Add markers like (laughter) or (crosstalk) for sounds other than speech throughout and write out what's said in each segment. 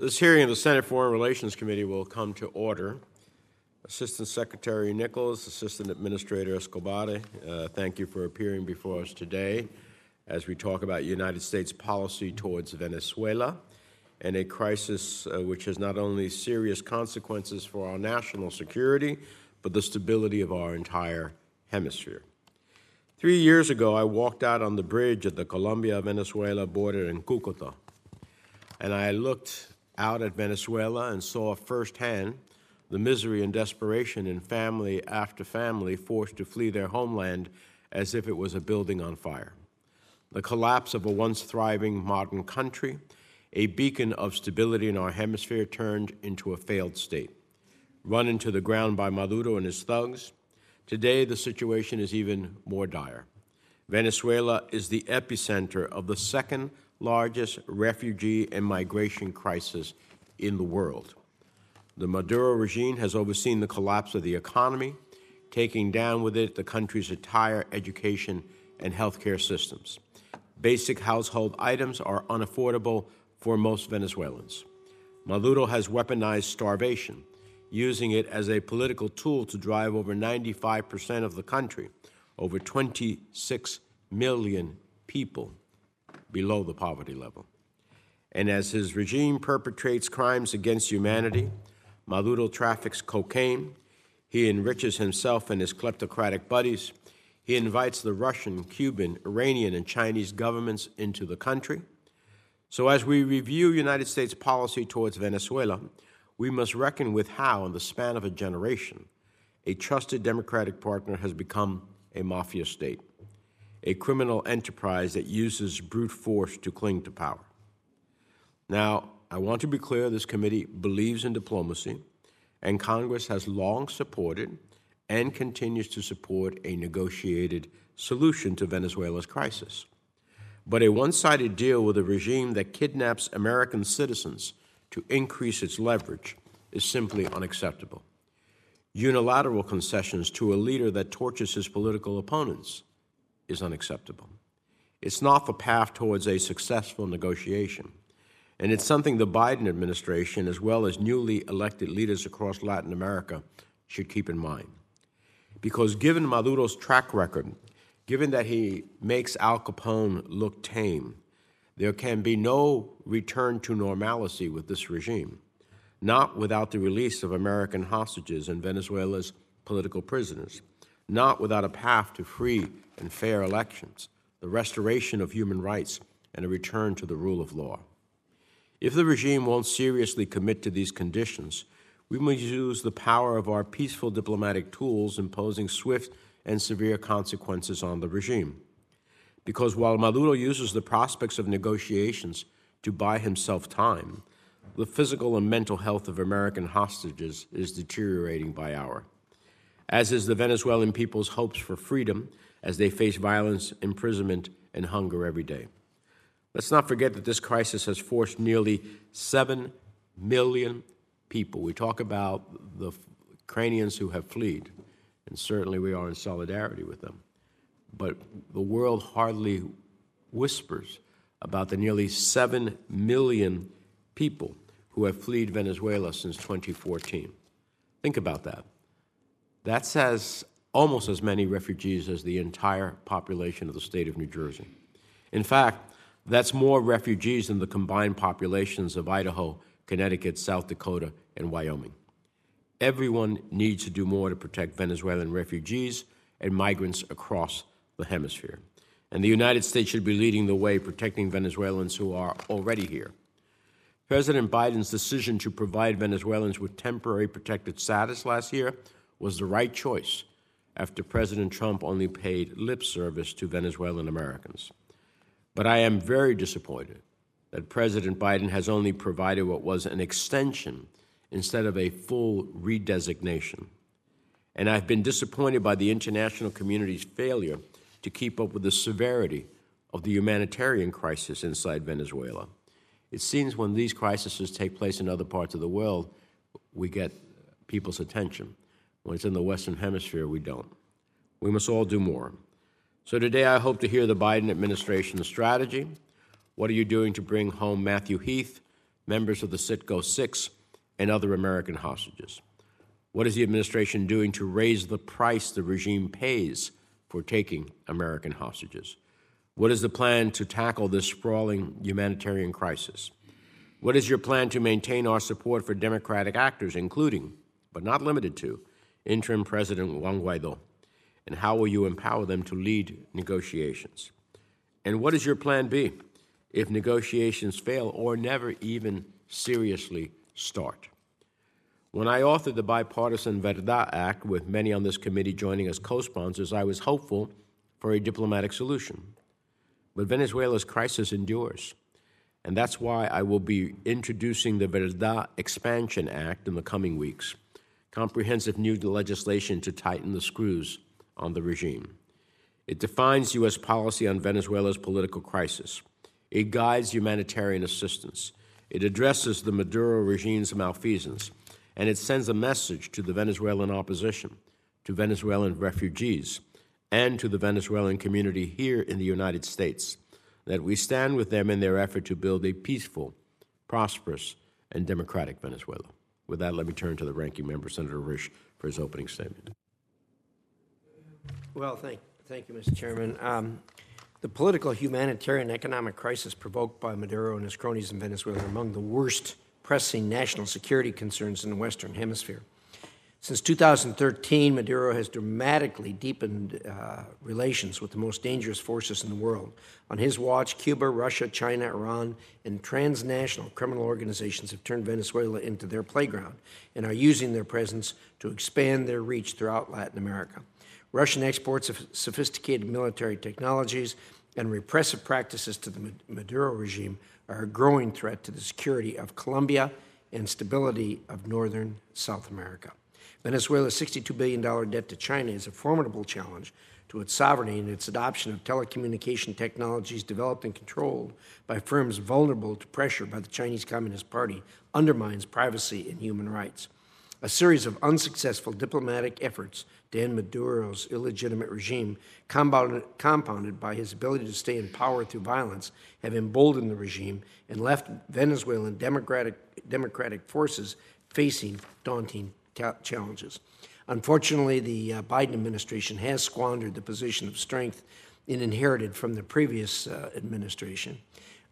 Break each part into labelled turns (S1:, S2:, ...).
S1: This hearing of the Senate Foreign Relations Committee will come to order. Assistant Secretary Nichols, Assistant Administrator Escobar, uh, thank you for appearing before us today as we talk about United States policy towards Venezuela and a crisis uh, which has not only serious consequences for our national security, but the stability of our entire hemisphere. Three years ago, I walked out on the bridge at the Colombia Venezuela border in Cucuta, and I looked out at Venezuela and saw firsthand the misery and desperation in family after family forced to flee their homeland as if it was a building on fire. The collapse of a once thriving modern country, a beacon of stability in our hemisphere, turned into a failed state. Run into the ground by Maduro and his thugs, today the situation is even more dire. Venezuela is the epicenter of the second largest refugee and migration crisis in the world. The Maduro regime has overseen the collapse of the economy, taking down with it the country's entire education and healthcare systems. Basic household items are unaffordable for most Venezuelans. Maduro has weaponized starvation, using it as a political tool to drive over 95% of the country, over 26 million people, below the poverty level. And as his regime perpetrates crimes against humanity, Maduro traffics cocaine, he enriches himself and his kleptocratic buddies, he invites the Russian, Cuban, Iranian, and Chinese governments into the country. So, as we review United States policy towards Venezuela, we must reckon with how, in the span of a generation, a trusted democratic partner has become a mafia state a criminal enterprise that uses brute force to cling to power. Now, I want to be clear this committee believes in diplomacy, and Congress has long supported and continues to support a negotiated solution to Venezuela's crisis. But a one sided deal with a regime that kidnaps American citizens to increase its leverage is simply unacceptable. Unilateral concessions to a leader that tortures his political opponents is unacceptable. It's not the path towards a successful negotiation. And it's something the Biden administration, as well as newly elected leaders across Latin America, should keep in mind. Because given Maduro's track record, given that he makes Al Capone look tame, there can be no return to normalcy with this regime, not without the release of American hostages and Venezuela's political prisoners, not without a path to free and fair elections, the restoration of human rights, and a return to the rule of law. If the regime won't seriously commit to these conditions, we must use the power of our peaceful diplomatic tools, imposing swift and severe consequences on the regime. Because while Maduro uses the prospects of negotiations to buy himself time, the physical and mental health of American hostages is deteriorating by hour, as is the Venezuelan people's hopes for freedom as they face violence, imprisonment, and hunger every day. Let's not forget that this crisis has forced nearly 7 million people. We talk about the Ukrainians who have fled, and certainly we are in solidarity with them. But the world hardly whispers about the nearly 7 million people who have fled Venezuela since 2014. Think about that. That says almost as many refugees as the entire population of the state of New Jersey. In fact, that's more refugees than the combined populations of Idaho, Connecticut, South Dakota, and Wyoming. Everyone needs to do more to protect Venezuelan refugees and migrants across the hemisphere. And the United States should be leading the way protecting Venezuelans who are already here. President Biden's decision to provide Venezuelans with temporary protected status last year was the right choice after President Trump only paid lip service to Venezuelan Americans. But I am very disappointed that President Biden has only provided what was an extension instead of a full redesignation. And I've been disappointed by the international community's failure to keep up with the severity of the humanitarian crisis inside Venezuela. It seems when these crises take place in other parts of the world, we get people's attention. When it's in the Western Hemisphere, we don't. We must all do more. So today I hope to hear the Biden administration's strategy. What are you doing to bring home Matthew Heath, members of the Citgo Six, and other American hostages? What is the administration doing to raise the price the regime pays for taking American hostages? What is the plan to tackle this sprawling humanitarian crisis? What is your plan to maintain our support for democratic actors, including, but not limited to, interim President Juan Guaido? And how will you empower them to lead negotiations? And what is your plan B if negotiations fail or never even seriously start? When I authored the bipartisan Verdad Act, with many on this committee joining as co sponsors, I was hopeful for a diplomatic solution. But Venezuela's crisis endures. And that's why I will be introducing the Verdad Expansion Act in the coming weeks comprehensive new legislation to tighten the screws on the regime. It defines U.S. policy on Venezuela's political crisis. It guides humanitarian assistance. It addresses the Maduro regime's malfeasance. And it sends a message to the Venezuelan opposition, to Venezuelan refugees, and to the Venezuelan community here in the United States that we stand with them in their effort to build a peaceful, prosperous, and democratic Venezuela. With that, let me turn to the ranking member, Senator Risch, for his opening statement.
S2: Well, thank, thank you, Mr. Chairman. Um, the political, humanitarian, economic crisis provoked by Maduro and his cronies in Venezuela are among the worst pressing national security concerns in the Western Hemisphere. Since 2013, Maduro has dramatically deepened uh, relations with the most dangerous forces in the world. On his watch, Cuba, Russia, China, Iran, and transnational criminal organizations have turned Venezuela into their playground and are using their presence to expand their reach throughout Latin America. Russian exports of sophisticated military technologies and repressive practices to the Maduro regime are a growing threat to the security of Colombia and stability of northern South America. Venezuela's $62 billion debt to China is a formidable challenge to its sovereignty and its adoption of telecommunication technologies developed and controlled by firms vulnerable to pressure by the Chinese Communist Party undermines privacy and human rights. A series of unsuccessful diplomatic efforts to end Maduro's illegitimate regime, compounded, by his ability to stay in power through violence, have emboldened the regime and left Venezuelan democratic, democratic forces facing daunting challenges. Unfortunately, the uh, Biden administration has squandered the position of strength it inherited from the previous uh, administration,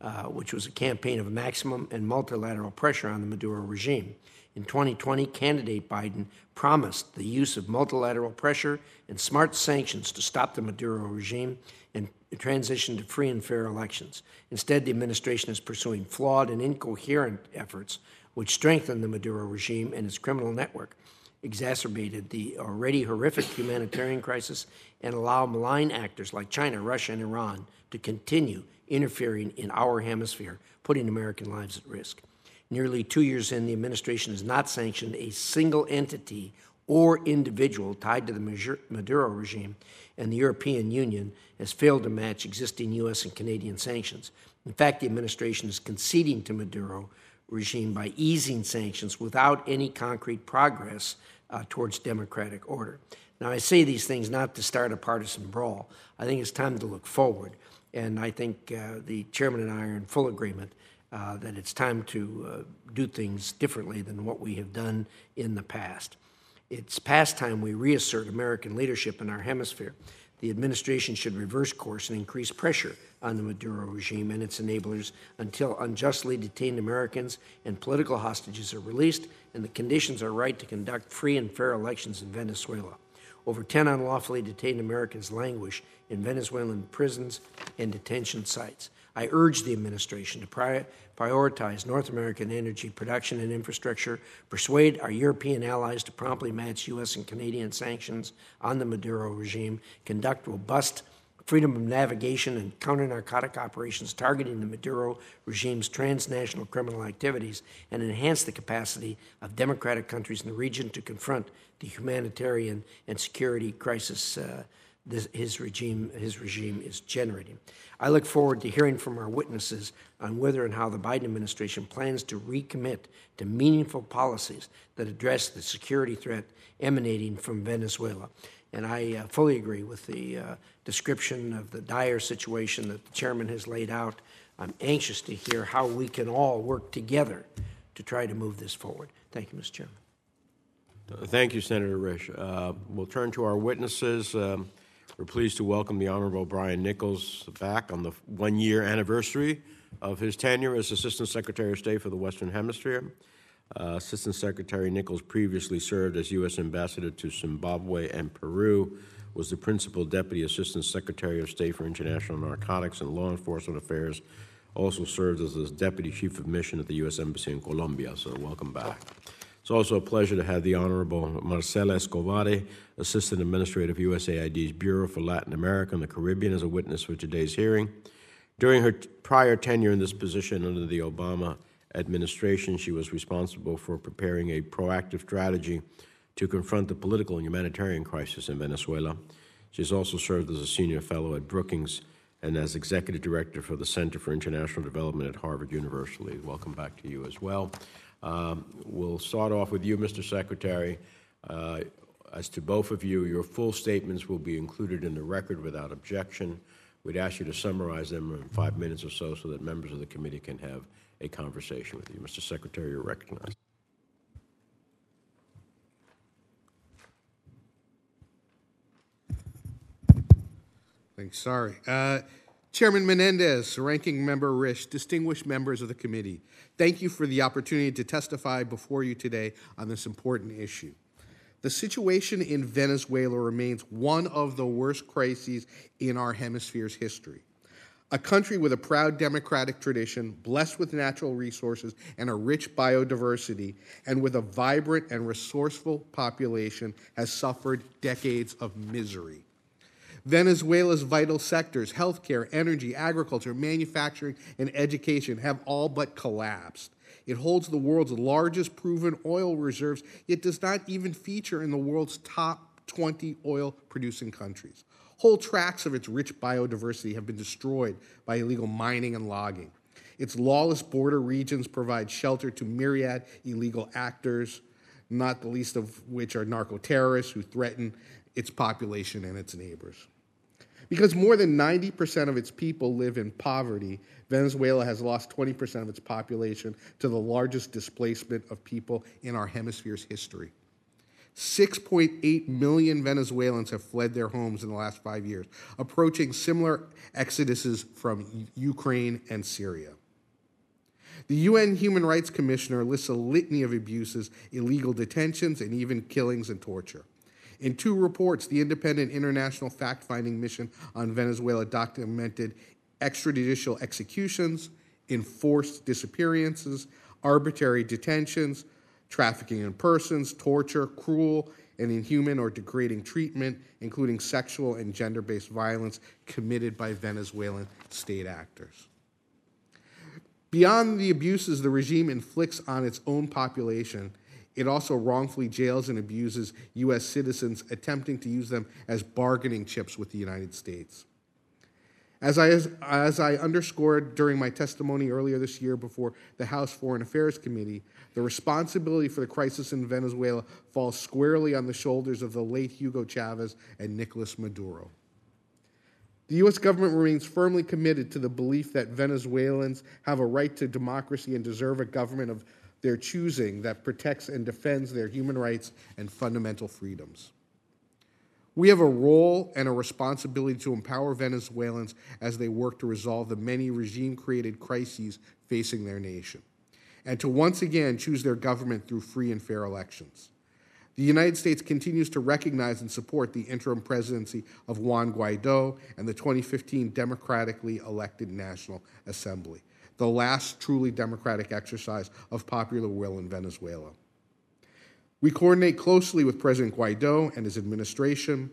S2: uh, which was a campaign of maximum and multilateral pressure on the Maduro regime. In 2020, candidate Biden promised the use of multilateral pressure and smart sanctions to stop the Maduro regime and transition to free and fair elections. Instead, the administration is pursuing flawed and incoherent efforts which strengthened the Maduro regime and its criminal network, exacerbated the already horrific humanitarian crisis, and allow malign actors like China, Russia, and Iran to continue interfering in our hemisphere, putting American lives at risk. Nearly two years in, the administration has not sanctioned a single entity or individual tied to the Maduro regime, and the European Union has failed to match existing U.S. and Canadian sanctions. In fact, the administration is conceding to Maduro regime by easing sanctions without any concrete progress uh, towards democratic order. Now, I say these things not to start a partisan brawl. I think it's time to look forward. And I think uh, the chairman and I are in full agreement uh, that it's time to uh, do things differently than what we have done in the past. It's past time we reassert American leadership in our hemisphere. The administration should reverse course and increase pressure on the Maduro regime and its enablers until unjustly detained Americans and political hostages are released and the conditions are right to conduct free and fair elections in Venezuela. Over 10 unlawfully detained Americans languish in Venezuelan prisons and detention sites. I urge the administration to prioritize North American energy production and infrastructure, persuade our European allies to promptly match U.S. and Canadian sanctions on the Maduro regime, conduct robust freedom of navigation and counter narcotic operations targeting the Maduro regime's transnational criminal activities, and enhance the capacity of democratic countries in the region to confront the humanitarian and security crisis uh, this, his regime his regime is generating. I look forward to hearing from our witnesses on whether and how the Biden administration plans to recommit to meaningful policies that address the security threat emanating from Venezuela. And I uh, fully agree with the uh, description of the dire situation that the chairman has laid out. I'm anxious to hear how we can all work together to try to move this forward. Thank you, Mr. Chairman.
S1: Thank you, Senator Risch. Uh, We'll turn to our witnesses. Um, We're pleased to welcome the Honorable Brian Nichols back on the one-year anniversary of his tenure as Assistant Secretary of State for the Western Hemisphere. Uh, Assistant Secretary Nichols previously served as U.S. Ambassador to Zimbabwe and Peru, was the Principal Deputy Assistant Secretary of State for International Narcotics and Law Enforcement Affairs, also served as the Deputy Chief of Mission at the U.S. Embassy in Colombia, so welcome back. It's also a pleasure to have the Honorable Marcela Escobar, Assistant Administrator of USAID's Bureau for Latin America and the Caribbean, as a witness for today's hearing. During her prior tenure in this position under the Obama administration, she was responsible for preparing a proactive strategy to confront the political and humanitarian crisis in Venezuela. She has also served as a senior fellow at Brookings and as executive director for the Center for International Development at Harvard University. Welcome back to you as well. Um, we'll start off with you, Mr. Secretary. Uh, as to both of you, your full statements will be included in the record without objection. We'd ask you to summarize them in five minutes or so so that members of the committee can have a conversation with you. Mr. Secretary, you're recognized.
S3: Thanks. Sorry. Uh, Chairman Menendez, Ranking Member Risch, distinguished members of the committee, thank you for the opportunity to testify before you today on this important issue. The situation in Venezuela remains one of the worst crises in our hemisphere's history. A country with a proud democratic tradition, blessed with natural resources and a rich biodiversity, and with a vibrant and resourceful population, has suffered decades of misery. Venezuela's vital sectors, healthcare, energy, agriculture, manufacturing, and education, have all but collapsed. It holds the world's largest proven oil reserves, yet does not even feature in the world's top 20 oil producing countries. Whole tracts of its rich biodiversity have been destroyed by illegal mining and logging. Its lawless border regions provide shelter to myriad illegal actors, not the least of which are narco terrorists who threaten its population and its neighbors. Because more than 90% of its people live in poverty, Venezuela has lost 20% of its population to the largest displacement of people in our hemisphere's history. 6.8 million Venezuelans have fled their homes in the last five years, approaching similar exoduses from Ukraine and Syria. The UN Human Rights Commissioner lists a litany of abuses, illegal detentions, and even killings and torture. In two reports, the Independent International Fact Finding Mission on Venezuela documented extrajudicial executions, enforced disappearances, arbitrary detentions, trafficking in persons, torture, cruel and inhuman or degrading treatment, including sexual and gender based violence committed by Venezuelan state actors. Beyond the abuses the regime inflicts on its own population, it also wrongfully jails and abuses U.S. citizens, attempting to use them as bargaining chips with the United States. As I, as I underscored during my testimony earlier this year before the House Foreign Affairs Committee, the responsibility for the crisis in Venezuela falls squarely on the shoulders of the late Hugo Chavez and Nicolas Maduro. The U.S. government remains firmly committed to the belief that Venezuelans have a right to democracy and deserve a government of their choosing that protects and defends their human rights and fundamental freedoms. We have a role and a responsibility to empower Venezuelans as they work to resolve the many regime created crises facing their nation, and to once again choose their government through free and fair elections. The United States continues to recognize and support the interim presidency of Juan Guaido and the 2015 democratically elected National Assembly the last truly democratic exercise of popular will in Venezuela. We coordinate closely with President Guaido and his administration,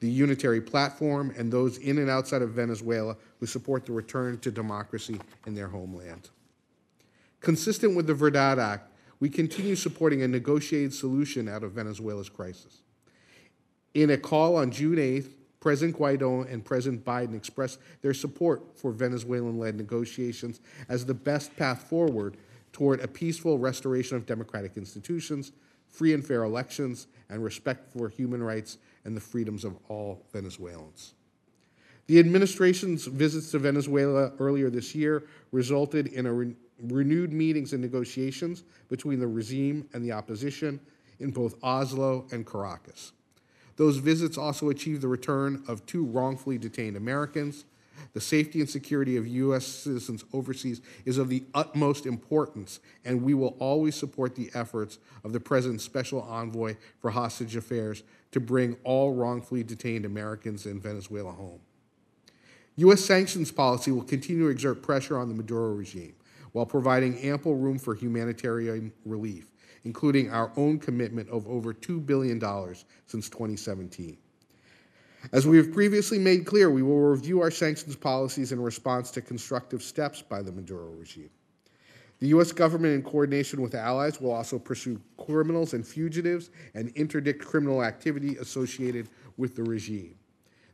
S3: the unitary platform, and those in and outside of Venezuela who support the return to democracy in their homeland. Consistent with the Verdad Act, we continue supporting a negotiated solution out of Venezuela's crisis. In a call on June 8th, President Guaido and President Biden expressed their support for Venezuelan led negotiations as the best path forward toward a peaceful restoration of democratic institutions, free and fair elections, and respect for human rights and the freedoms of all Venezuelans. The administration's visits to Venezuela earlier this year resulted in re- renewed meetings and negotiations between the regime and the opposition in both Oslo and Caracas. Those visits also achieved the return of two wrongfully detained Americans. The safety and security of U.S. citizens overseas is of the utmost importance, and we will always support the efforts of the President's Special Envoy for Hostage Affairs to bring all wrongfully detained Americans in Venezuela home. U.S. sanctions policy will continue to exert pressure on the Maduro regime while providing ample room for humanitarian relief, including our own commitment of over $2 billion since 2017. As we have previously made clear, we will review our sanctions policies in response to constructive steps by the Maduro regime. The U.S. government, in coordination with allies, will also pursue criminals and fugitives and interdict criminal activity associated with the regime.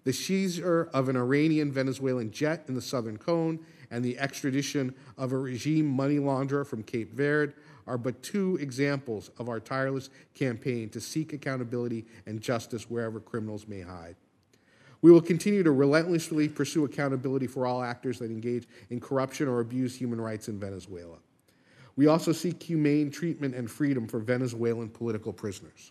S3: The seizure of an Iranian Venezuelan jet in the Southern Cone and the extradition of a regime money launderer from Cape Verde are but two examples of our tireless campaign to seek accountability and justice wherever criminals may hide. We will continue to relentlessly pursue accountability for all actors that engage in corruption or abuse human rights in Venezuela. We also seek humane treatment and freedom for Venezuelan political prisoners.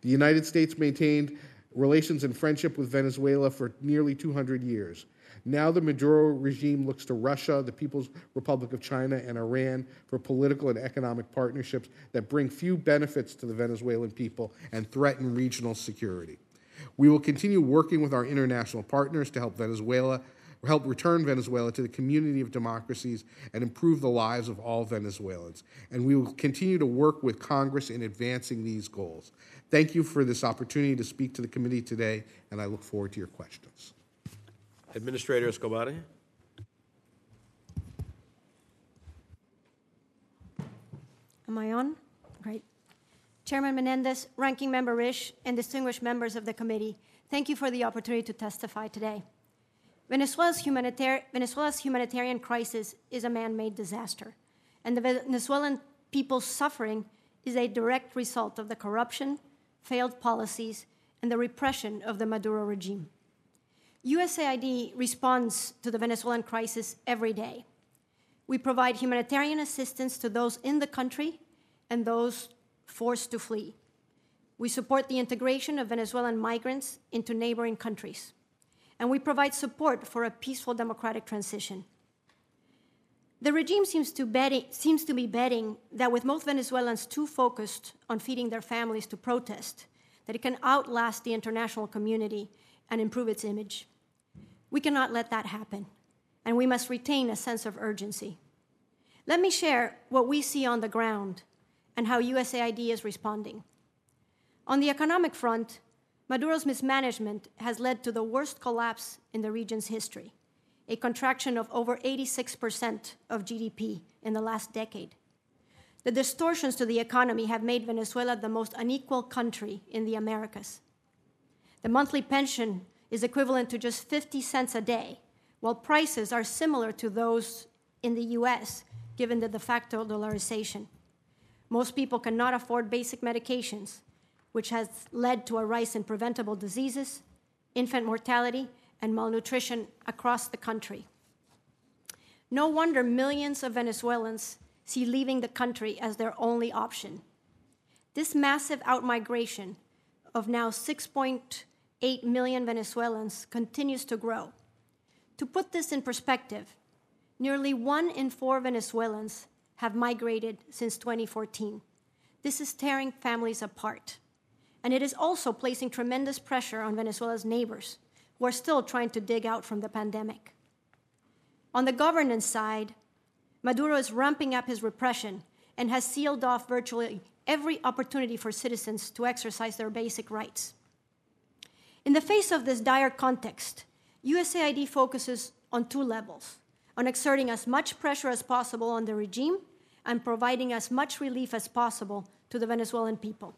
S3: The United States maintained relations and friendship with Venezuela for nearly 200 years. Now the Maduro regime looks to Russia, the People's Republic of China, and Iran for political and economic partnerships that bring few benefits to the Venezuelan people and threaten regional security. We will continue working with our international partners to help Venezuela help return Venezuela to the community of democracies and improve the lives of all Venezuelans. And we will continue to work with Congress in advancing these goals. Thank you for this opportunity to speak to the committee today, and I look forward to your questions.
S1: Administrator Escobar.
S4: Am I on? Chairman Menendez, Ranking Member Risch, and distinguished members of the committee, thank you for the opportunity to testify today. Venezuela's, humanitar- Venezuela's humanitarian crisis is a man made disaster, and the Venezuelan people's suffering is a direct result of the corruption, failed policies, and the repression of the Maduro regime. USAID responds to the Venezuelan crisis every day. We provide humanitarian assistance to those in the country and those forced to flee. We support the integration of Venezuelan migrants into neighboring countries. And we provide support for a peaceful democratic transition. The regime seems to, betting, seems to be betting that with most Venezuelans too focused on feeding their families to protest, that it can outlast the international community and improve its image. We cannot let that happen, and we must retain a sense of urgency. Let me share what we see on the ground and how USAID is responding. On the economic front, Maduro's mismanagement has led to the worst collapse in the region's history, a contraction of over 86% of GDP in the last decade. The distortions to the economy have made Venezuela the most unequal country in the Americas. The monthly pension is equivalent to just 50 cents a day, while prices are similar to those in the US, given the de facto dollarization. Most people cannot afford basic medications, which has led to a rise in preventable diseases, infant mortality, and malnutrition across the country. No wonder millions of Venezuelans see leaving the country as their only option. This massive outmigration of now 6.8 million Venezuelans continues to grow. To put this in perspective, nearly one in four Venezuelans have migrated since 2014. This is tearing families apart. And it is also placing tremendous pressure on Venezuela's neighbors, who are still trying to dig out from the pandemic. On the governance side, Maduro is ramping up his repression and has sealed off virtually every opportunity for citizens to exercise their basic rights. In the face of this dire context, USAID focuses on two levels on exerting as much pressure as possible on the regime and providing as much relief as possible to the Venezuelan people.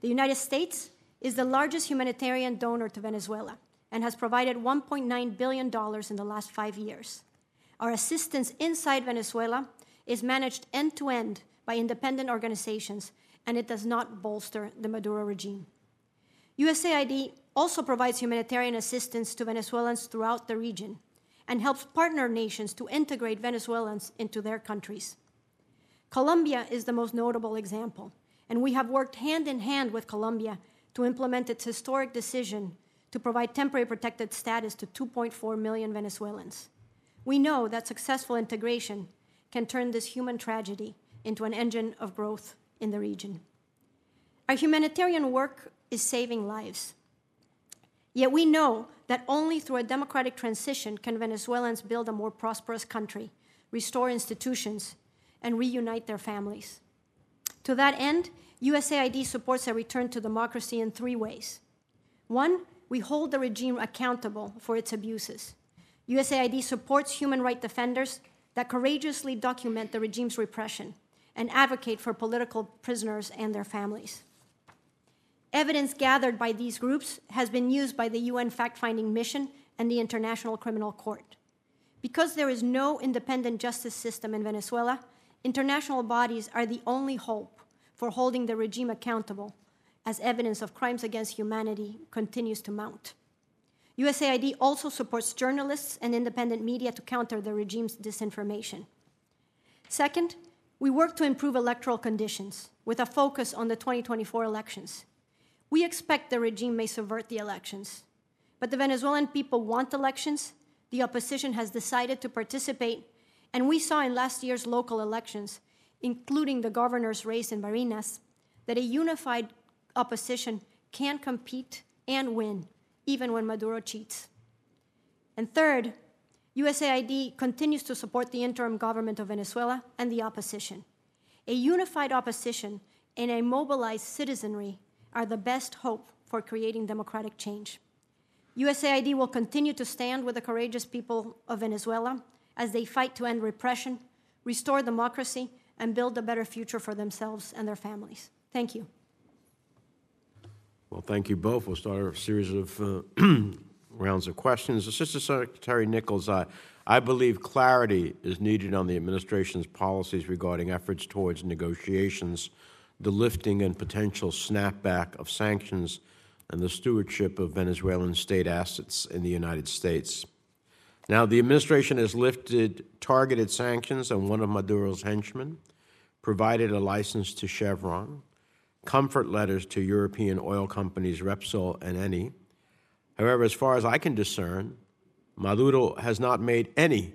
S4: The United States is the largest humanitarian donor to Venezuela and has provided $1.9 billion in the last five years. Our assistance inside Venezuela is managed end to end by independent organizations, and it does not bolster the Maduro regime. USAID also provides humanitarian assistance to Venezuelans throughout the region and helps partner nations to integrate Venezuelans into their countries. Colombia is the most notable example, and we have worked hand in hand with Colombia to implement its historic decision to provide temporary protected status to 2.4 million Venezuelans. We know that successful integration can turn this human tragedy into an engine of growth in the region. Our humanitarian work is saving lives. Yet we know that only through a democratic transition can Venezuelans build a more prosperous country, restore institutions, and reunite their families. To that end, USAID supports a return to democracy in three ways. One, we hold the regime accountable for its abuses. USAID supports human rights defenders that courageously document the regime's repression and advocate for political prisoners and their families. Evidence gathered by these groups has been used by the UN fact finding mission and the International Criminal Court. Because there is no independent justice system in Venezuela, international bodies are the only hope for holding the regime accountable as evidence of crimes against humanity continues to mount. USAID also supports journalists and independent media to counter the regime's disinformation. Second, we work to improve electoral conditions with a focus on the 2024 elections. We expect the regime may subvert the elections, but the Venezuelan people want elections. The opposition has decided to participate, and we saw in last year's local elections, including the governor's race in Barinas, that a unified opposition can compete and win, even when Maduro cheats. And third, USAID continues to support the interim government of Venezuela and the opposition. A unified opposition and a mobilized citizenry are the best hope for creating democratic change. USAID will continue to stand with the courageous people of Venezuela as they fight to end repression, restore democracy, and build a better future for themselves and their families. Thank you.
S1: Well, thank you both. We'll start a series of uh, (clears throat) rounds of questions. Assistant Secretary Nichols, I, I believe clarity is needed on the administration's policies regarding efforts towards negotiations, the lifting and potential snapback of sanctions, and the stewardship of Venezuelan state assets in the United States. Now, the administration has lifted targeted sanctions on one of Maduro's henchmen, provided a license to Chevron, comfort letters to European oil companies Repsol and Eni. However, as far as I can discern, Maduro has not made any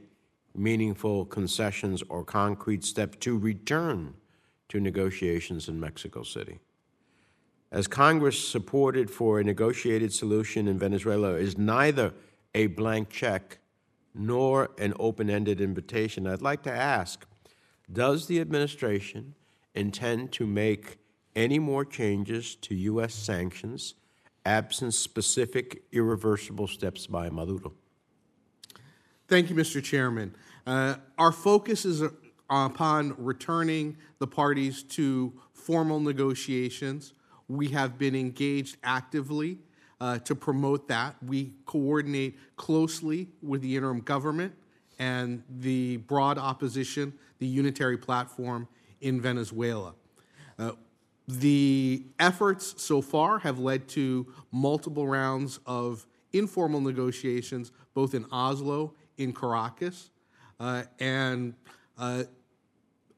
S1: meaningful concessions or concrete steps to return to negotiations in Mexico City. As Congress supported for a negotiated solution in Venezuela is neither a blank check nor an open ended invitation, I'd like to ask Does the administration intend to make any more changes to U.S. sanctions absent specific irreversible steps by Maduro?
S3: Thank you, Mr. Chairman. Uh, our focus is upon returning the parties to formal negotiations. We have been engaged actively uh, to promote that. We coordinate closely with the interim government and the broad opposition, the unitary platform in Venezuela. Uh, the efforts so far have led to multiple rounds of informal negotiations, both in Oslo, in Caracas, uh, and uh,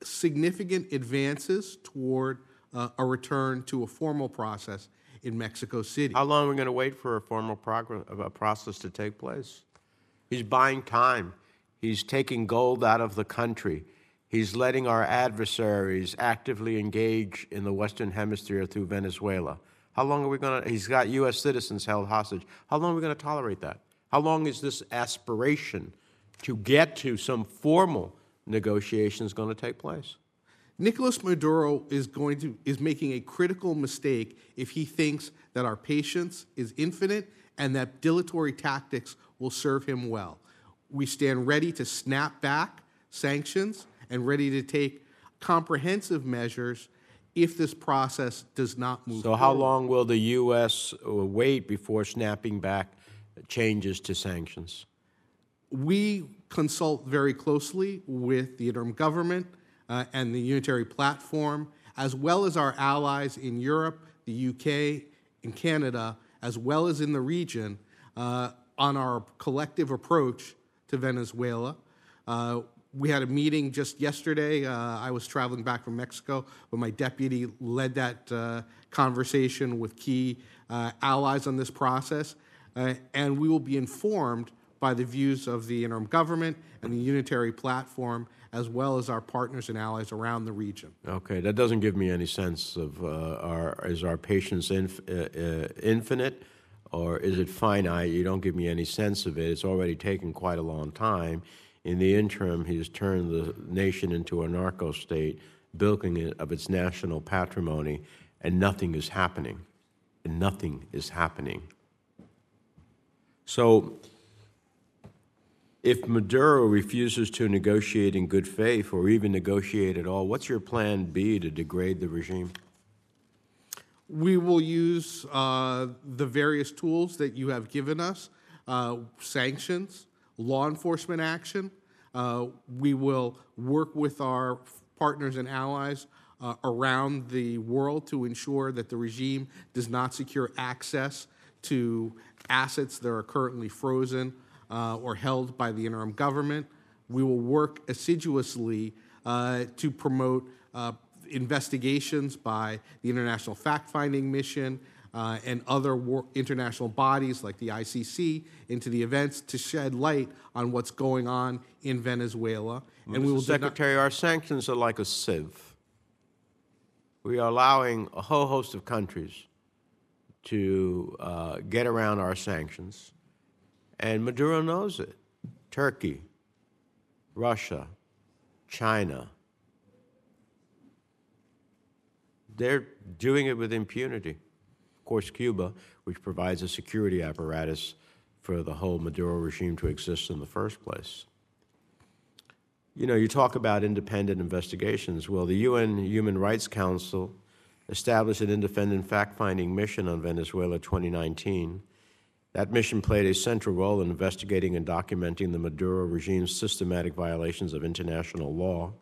S3: significant advances toward uh, a return to a formal process in Mexico City.
S1: How long are we going to wait for a formal a process to take place? He's buying time. He's taking gold out of the country. He's letting our adversaries actively engage in the Western Hemisphere through Venezuela. How long are we going to? He's got U.S. citizens held hostage. How long are we going to tolerate that? How long is this aspiration to get to some formal negotiations going to take place?
S3: Nicolas Maduro is going to is making a critical mistake if he thinks that our patience is infinite and that dilatory tactics will serve him well. We stand ready to snap back sanctions and ready to take comprehensive measures if this process does not move
S1: So, how long will the U.S. Uh, wait before snapping back changes to sanctions?
S3: We consult very closely with the interim government uh, and the unitary platform, as well as our allies in Europe, the UK, and Canada, as well as in the region, uh, on our collective approach to Venezuela. Uh, we had a meeting just yesterday. Uh, I was traveling back from Mexico, but my deputy led that uh, conversation with key uh, allies on this process. And we will be informed by the views of the interim government and the unitary platform, as well as our partners and allies around the region.
S1: Okay, that doesn't give me any sense of uh, our, is our patience inf- uh, uh, infinite or is it finite? You don't give me any sense of it. It's already taken quite a long time. In the interim, he's turned the nation into a narco state, bilking it of its national patrimony, and nothing is happening. And nothing is happening. So, if Maduro refuses to negotiate in good faith or even negotiate at all, what's your plan B to degrade the regime?
S3: We will use uh, the various tools that you have given us uh, sanctions, law enforcement action. Uh, we will work with our partners and allies uh, around the world to ensure that the regime does not secure access to assets that are currently frozen uh, or held by the interim government. We will work assiduously uh, to promote uh, investigations by the International Fact Finding Mission uh, and other war- international bodies like the ICC into the events to shed light on what's going on in Venezuela.
S1: And we will Secretary, our sanctions are like a sieve. We are allowing a whole host of countries to uh, get around our sanctions, and Maduro knows it. Turkey, Russia, China. They're doing it with impunity. Of course, Cuba, which provides a security apparatus for the whole Maduro regime to exist in the first place. You know, you talk about independent investigations. Well, the UN Human Rights Council established an independent fact finding mission on Venezuela 2019. That mission played a central role in investigating and documenting the Maduro regime's systematic violations of international law,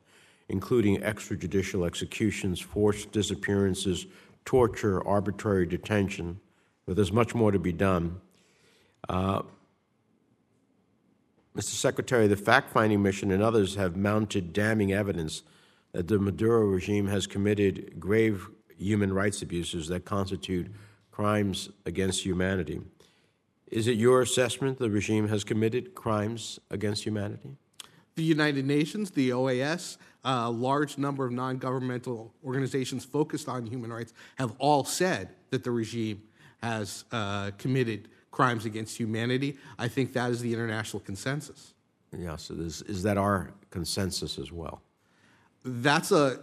S1: including extrajudicial executions, forced disappearances, torture, arbitrary detention. But there's much more to be done. Uh, Mr. Secretary, the fact finding mission and others have mounted damning evidence that the Maduro regime has committed grave human rights abuses that constitute crimes against humanity. Is it your assessment the regime has committed crimes against humanity?
S3: the United Nations, the OAS, a large number of non governmental organizations focused on human rights have all said that the regime has uh, committed crimes against humanity. I think that is the international consensus.
S1: Yes, it is, is that our consensus as well?
S3: That's a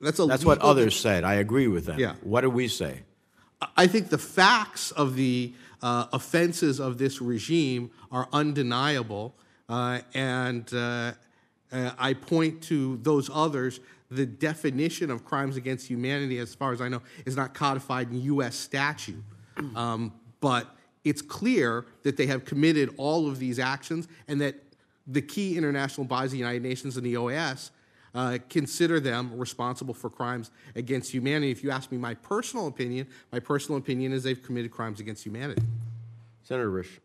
S3: that's a
S1: That's what others said. I agree with them.
S3: Yeah.
S1: What do we say?
S3: I think the facts of the uh, offenses of this regime are undeniable, uh, and uh, uh, I point to those others. The definition of crimes against humanity, as far as I know, is not codified in U.S. statute, um, but it's clear that they have committed all of these actions, and that the key international bodies, the United Nations and the OAS, uh, consider them responsible for crimes against humanity. If you ask me my personal opinion, my personal opinion is they've committed crimes against humanity.
S1: Senator Risch.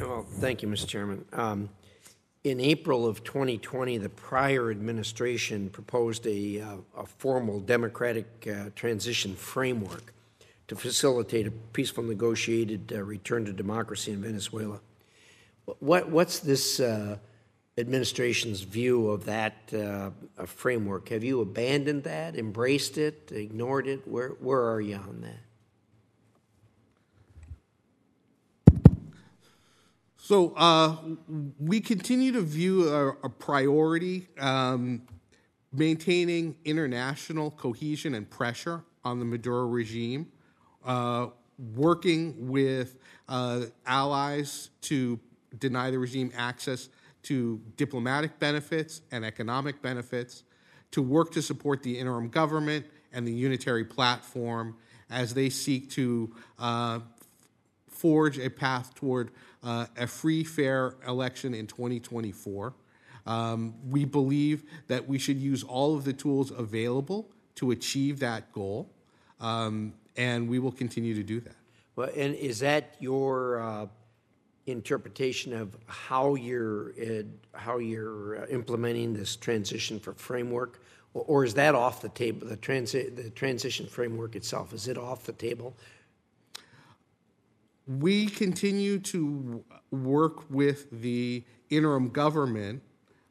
S2: Well, thank you, Mr. Chairman. Um, In April of 2020, the prior administration proposed a, uh, a formal democratic uh, transition framework to facilitate a peaceful negotiated uh, return to democracy in Venezuela. What, what's this uh, administration's view of that uh, framework? Have you abandoned that, embraced it, ignored it? Where, where are you on that?
S3: So uh, we continue to view a, a priority um, maintaining international cohesion and pressure on the Maduro regime, uh, working with uh, allies to deny the regime access to diplomatic benefits and economic benefits, to work to support the interim government and the unitary platform as they seek to uh, forge a path toward uh, a free, fair election in 2024. Um, we believe that we should use all of the tools available to achieve that goal. Um, and we will continue to do that.
S2: Well, and is that your uh, interpretation of how you're, uh, how you're uh, implementing this transition for framework? Or- Or is that off the table, the transi, the transition framework itself, is it off the table?
S3: We continue to work with the interim government.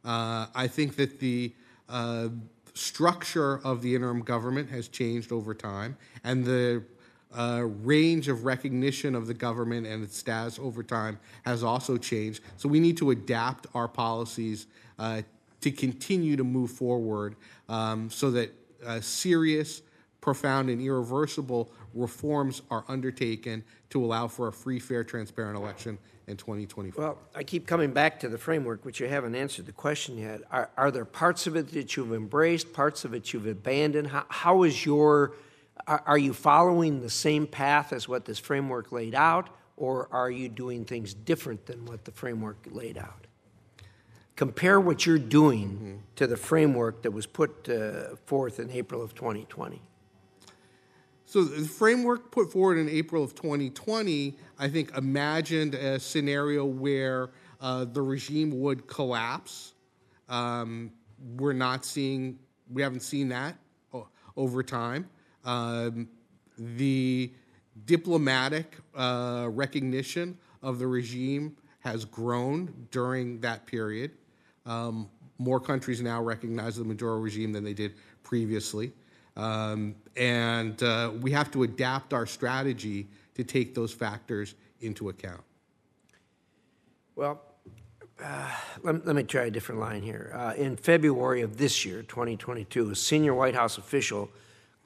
S3: Uh, I think that the uh, structure of the interim government has changed over time, and the uh, range of recognition of the government and its status over time has also changed. So we need to adapt our policies uh, to continue to move forward um, so that uh, serious profound and irreversible reforms are undertaken to allow for a free, fair, transparent election in 2024.
S2: Well, I keep coming back to the framework, which you haven't answered the question yet. Are, are there parts of it that you've embraced, parts of it you've abandoned? How, how is your, are, you following the same path as what this framework laid out, or are you doing things different than what the framework laid out? Compare what you're doing to the framework that was put uh, forth in April of 2020.
S3: So the framework put forward in April of 2020, I think, imagined a scenario where uh, the regime would collapse. Um, we're not seeing, we haven't seen that over time. Um, the diplomatic uh, recognition of the regime has grown during that period. Um, more countries now recognize the Maduro regime than they did previously. Um, and uh, we have to adapt our strategy to take those factors into account.
S2: Well, uh, let, let me try a different line here. Uh, in February of this year, 2022, a senior White House official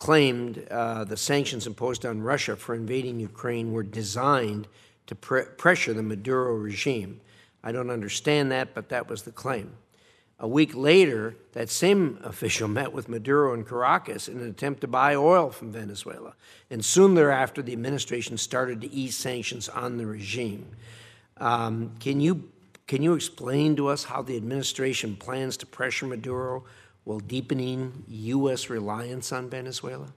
S2: claimed uh, the sanctions imposed on Russia for invading Ukraine were designed to pre- pressure the Maduro regime. I don't understand that, but that was the claim. A week later, that same official (laughs) met with Maduro in Caracas in an attempt to buy oil from Venezuela. And soon thereafter, the administration started to ease sanctions on the regime. Um, can, you, can you explain to us how the administration plans to pressure Maduro while deepening U.S. reliance on Venezuela?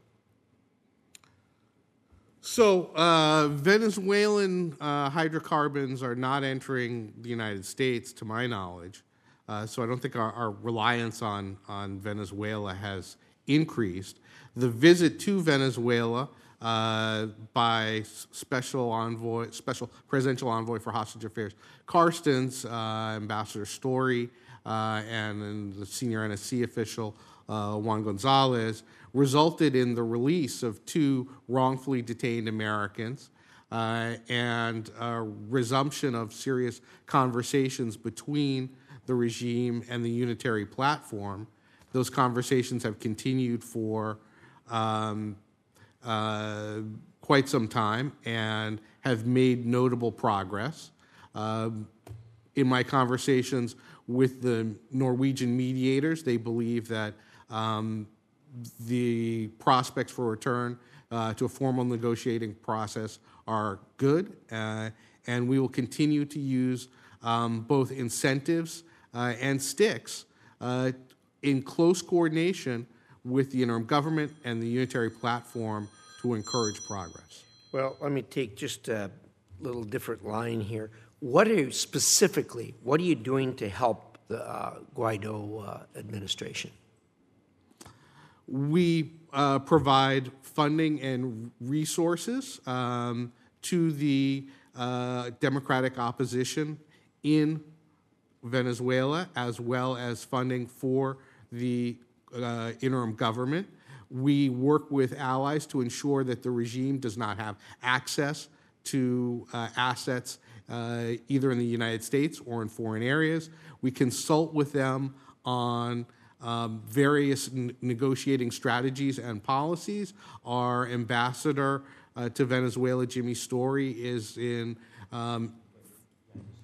S3: So, uh, Venezuelan uh, hydrocarbons are not entering the United States, to my knowledge. Uh, so, I don't think our, our reliance on, on Venezuela has increased. The visit to Venezuela uh, by special envoy, special presidential envoy for hostage affairs, Carstens, uh, Ambassador Story, uh, and, then the senior NSC official uh, Juan Gonzalez, resulted in the release of two wrongfully detained Americans uh, and a resumption of serious conversations between the regime and the unitary platform. Those conversations have continued for um, uh, quite some time and have made notable progress. Um, in my conversations with the Norwegian mediators, they believe that um, the prospects for return uh, to a formal negotiating process are good, uh, and we will continue to use um, both incentives uh, and sticks uh, in close coordination with the interim government and the unitary platform to encourage progress.
S2: Well, let me take just a little different line here. What are you specifically, what are you doing to help the uh, Guaido uh, administration?
S3: we uh, provide funding and resources um, to the uh, democratic opposition in Venezuela, as well as funding for the uh, interim government. We work with allies to ensure that the regime does not have access to uh, assets uh, either in the United States or in foreign areas. We consult with them on um, various negotiating strategies and policies. Our ambassador uh, to Venezuela, Jimmy Story, is in um,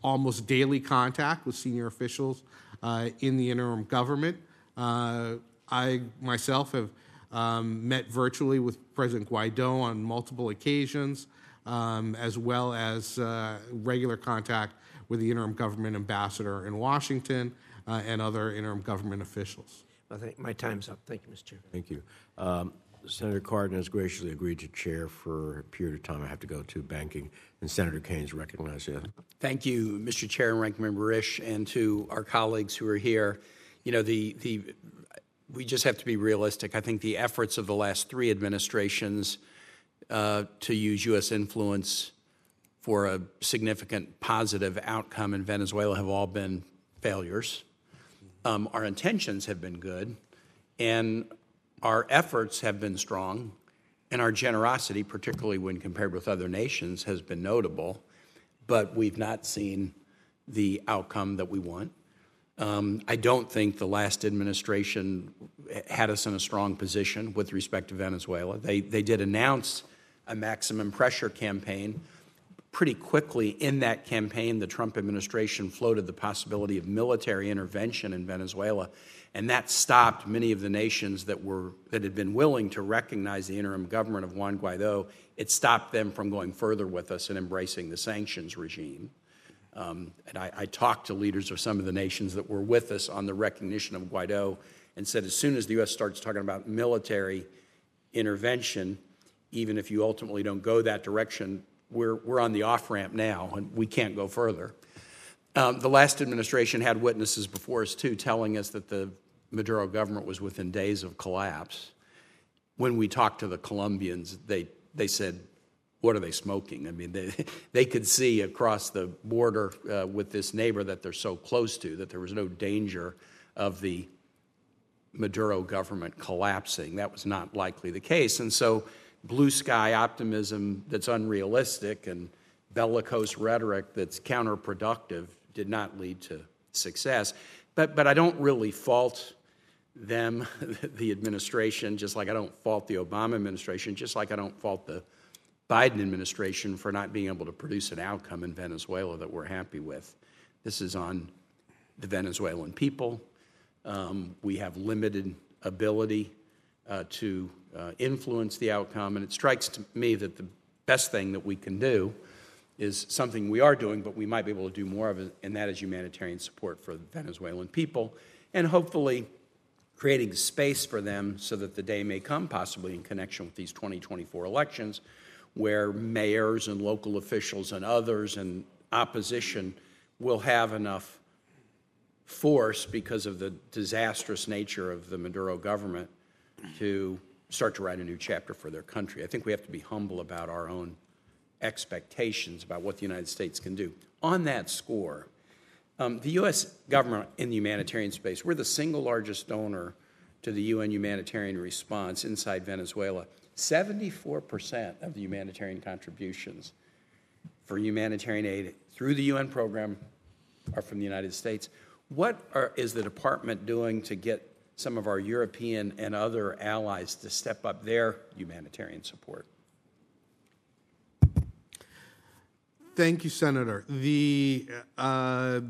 S3: almost daily contact with senior officials uh, in the interim government. Uh, I myself have um, met virtually with President Guaido on multiple occasions, as well as uh, regular contact with the interim government ambassador in Washington uh, and other interim government officials.
S2: I think my time's up. Thank you, Mr. Chair.
S1: Thank you. Um, Senator Cardin has graciously agreed to chair for a period of time. I have to go to banking, and Senator Kaine's recognized. Yeah.
S5: Thank you, Mr. Chair and Ranking Member Risch, and to our colleagues who are here. You know, the, the, we just have to be realistic. I think the efforts of the last three administrations uh, to use U.S. influence for a significant positive outcome in Venezuela have all been failures. Um, our intentions have been good, and our efforts have been strong, and our generosity, particularly when compared with other nations, has been notable, but we've not seen the outcome that we want. Um, I don't think the last administration had us in a strong position with respect to Venezuela. They, they did announce a maximum pressure campaign. Pretty quickly in that campaign, the Trump administration floated the possibility of military intervention in Venezuela, and that stopped many of the nations that, were, that had been willing to recognize the interim government of Juan Guaido. It stopped them from going further with us and embracing the sanctions regime. Um, and I, I, talked to leaders of some of the nations that were with us on the recognition of Guaido and said as soon as the U.S. starts talking about military intervention, even if you ultimately don't go that direction, we're, we're on the off ramp now and we can't go further. Um, the last administration had witnesses before us, too, telling us that the Maduro government was within days of collapse. When we talked to the Colombians, they, they said, what are they smoking? I mean, they, (laughs) they could see across the border uh, with this neighbor that they're so close to that there was no danger of the Maduro government collapsing. That was not likely the case. And so, blue sky optimism that's unrealistic and bellicose rhetoric that's counterproductive did not lead to success. But, but I don't really fault them, (laughs) the administration, just like I don't fault the Obama administration, just like I don't fault the Biden administration for not being able to produce an outcome in Venezuela that we're happy with. This is on the Venezuelan people. Um, we have limited ability uh, to uh, influence the outcome, and it strikes to me that the best thing that we can do is something we are doing, but we might be able to do more of it, and that is humanitarian support for the Venezuelan people, and hopefully creating space for them so that the day may come, possibly in connection with these 2024 elections, where mayors and local officials and others and opposition will have enough force because of the disastrous nature of the Maduro government to start to write a new chapter for their country. I think we have to be humble about our own expectations about what the United States can do. On that score, um, the U.S. government in the humanitarian space, we're the single largest donor to the UN humanitarian response inside Venezuela. 74% of the humanitarian contributions for humanitarian aid through the UN program are from the United States. What are, is the department doing to get some of our European and other allies to step up their humanitarian support?
S3: Thank you, Senator. The uh,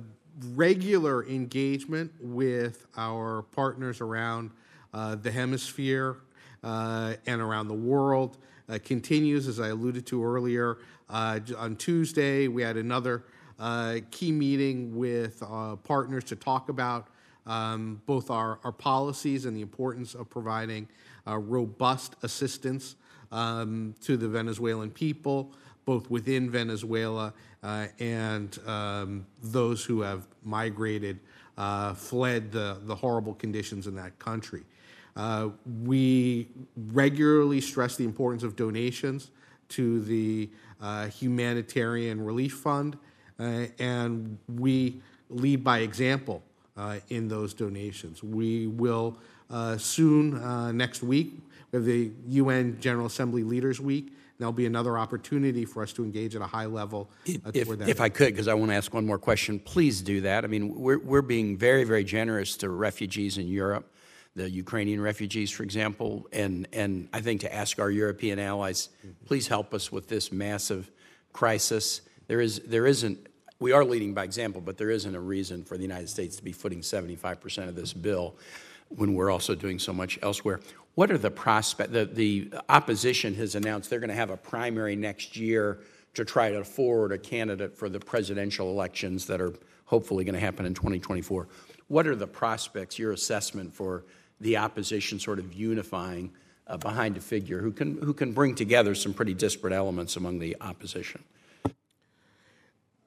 S3: regular engagement with our partners around uh, the hemisphere uh, and around the world uh, continues, as I alluded to earlier. Uh, on Tuesday, we had another uh, key meeting with partners to talk about um, both our, our policies and the importance of providing robust assistance um, to the Venezuelan people, both within Venezuela uh, and um, those who have migrated, uh, fled the, the horrible conditions in that country. Uh, we regularly stress the importance of donations to the uh, Humanitarian Relief Fund, uh, and we lead by example uh, in those donations. We will uh, soon, uh, next week, we have the UN General Assembly Leaders Week. There'll be another opportunity for us to engage at a high level.
S5: If, if I could, because I want to ask one more question, please do that. I mean, we're, we're being very, very generous to refugees in Europe the Ukrainian refugees, for example, and, and I think to ask our European allies, please help us with this massive crisis. There, is, there isn't, we are leading by example, but there isn't a reason for the United States to be footing 75% of this bill when we're also doing so much elsewhere. What are the prospects? The, the opposition has announced they're going to have a primary next year to try to forward a candidate for the presidential elections that are hopefully going to happen in 2024. What are the prospects, your assessment for the opposition sort of unifying uh, behind a figure who can, who can bring together some pretty disparate elements among the opposition.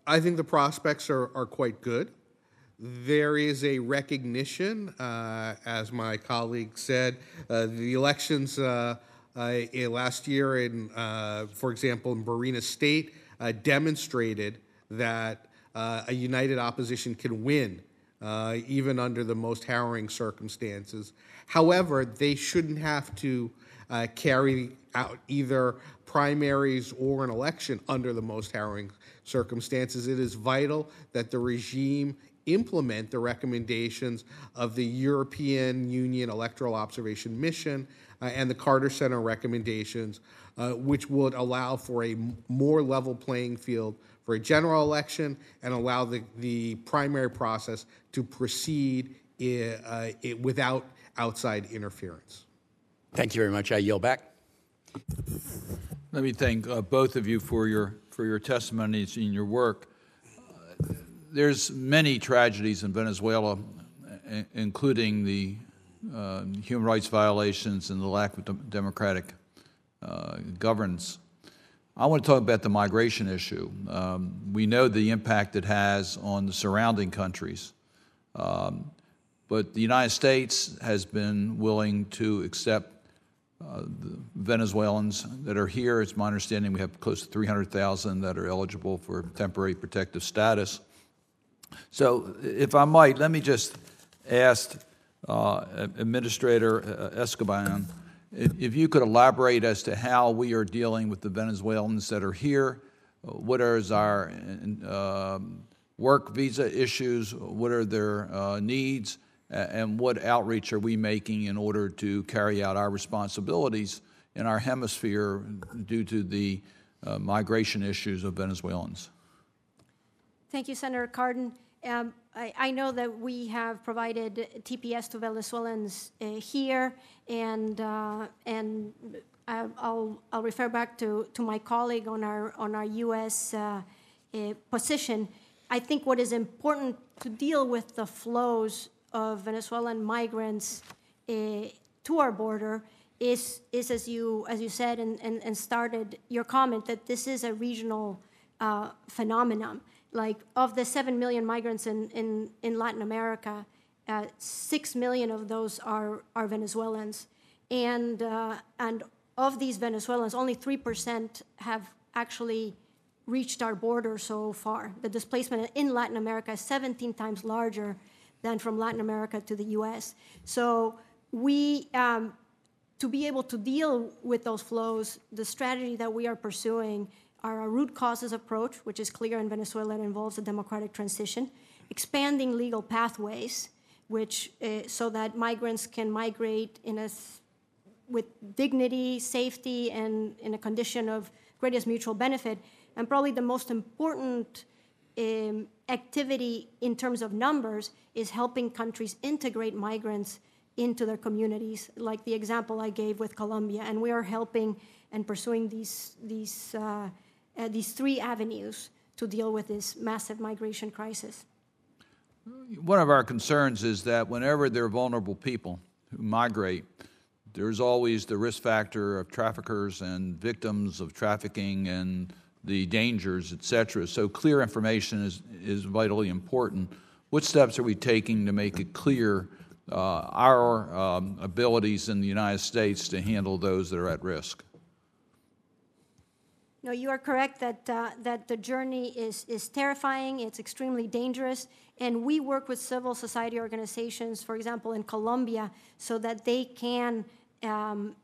S3: I think the prospects are, are quite good. There is a recognition, uh, as my colleague said, uh, the elections uh, uh, last year, in, uh, for example, in Barinas State, uh, demonstrated that a united opposition can win, even under the most harrowing circumstances. However, they shouldn't have to carry out either primaries or an election under the most harrowing circumstances. It is vital that the regime implement the recommendations of the European Union Electoral Observation Mission uh, and the Carter Center recommendations, uh, which would allow for a m- more level playing field for a general election and allow the, the primary process to proceed i- uh, i- without outside interference.
S5: Thank you very much. I yield back.
S6: Let me thank uh, both of you for your, for your testimonies and your work. Uh, There's many tragedies in Venezuela, including the uh, human rights violations and the lack of dem- democratic uh, governance. I want to talk about the migration issue. Um, we know the impact it has on the surrounding countries. Um, but the United States has been willing to accept uh, the Venezuelans that are here. It's my understanding we have close to 300,000 that are eligible for temporary protective status. So, if I might, let me just ask uh, Administrator uh, Escobar if you could elaborate as to how we are dealing with the Venezuelans that are here. What is our uh, work visa issues? What are their uh, needs? And what outreach are we making in order to carry out our responsibilities in our hemisphere due to the uh, migration issues of Venezuelans?
S4: Thank you, Senator Cardin. Um, I, I know that we have provided TPS to Venezuelans uh, here, and uh, and I- I'll I'll refer back to, to my colleague on our on our U.S. Uh, uh, position. I think what is important to deal with the flows of Venezuelan migrants uh, to our border is is as you as you said and, and, and started your comment that this is a regional uh, phenomenon. Like of the seven million migrants in, in, in Latin America, uh, six million of those are, are Venezuelans. And, uh, and of these Venezuelans, only 3% have actually reached our border so far. The displacement in Latin America is 17 times larger than from Latin America to the US. So we, um, to be able to deal with those flows, the strategy that we are pursuing are a root causes approach, which is clear in Venezuela, it involves a democratic transition, expanding legal pathways, which uh, so that migrants can migrate in a with dignity, safety, and in a condition of greatest mutual benefit. And probably the most important um, activity in terms of numbers is helping countries integrate migrants into their communities, like the example I gave with Colombia. And we are helping and pursuing these, these, uh, uh, these three avenues to deal with this massive migration crisis.
S6: One of our concerns is that whenever there are vulnerable people who migrate, there's always the risk factor of traffickers and victims of trafficking and the dangers, et cetera. So clear information is, is vitally important. What steps are we taking to make it clear uh, our um, abilities in the United States to handle those that are at risk?
S4: No, you are correct that, uh, that the journey is, is terrifying, it's extremely dangerous, and we work with civil society organizations, for example, in Colombia, so that they can um,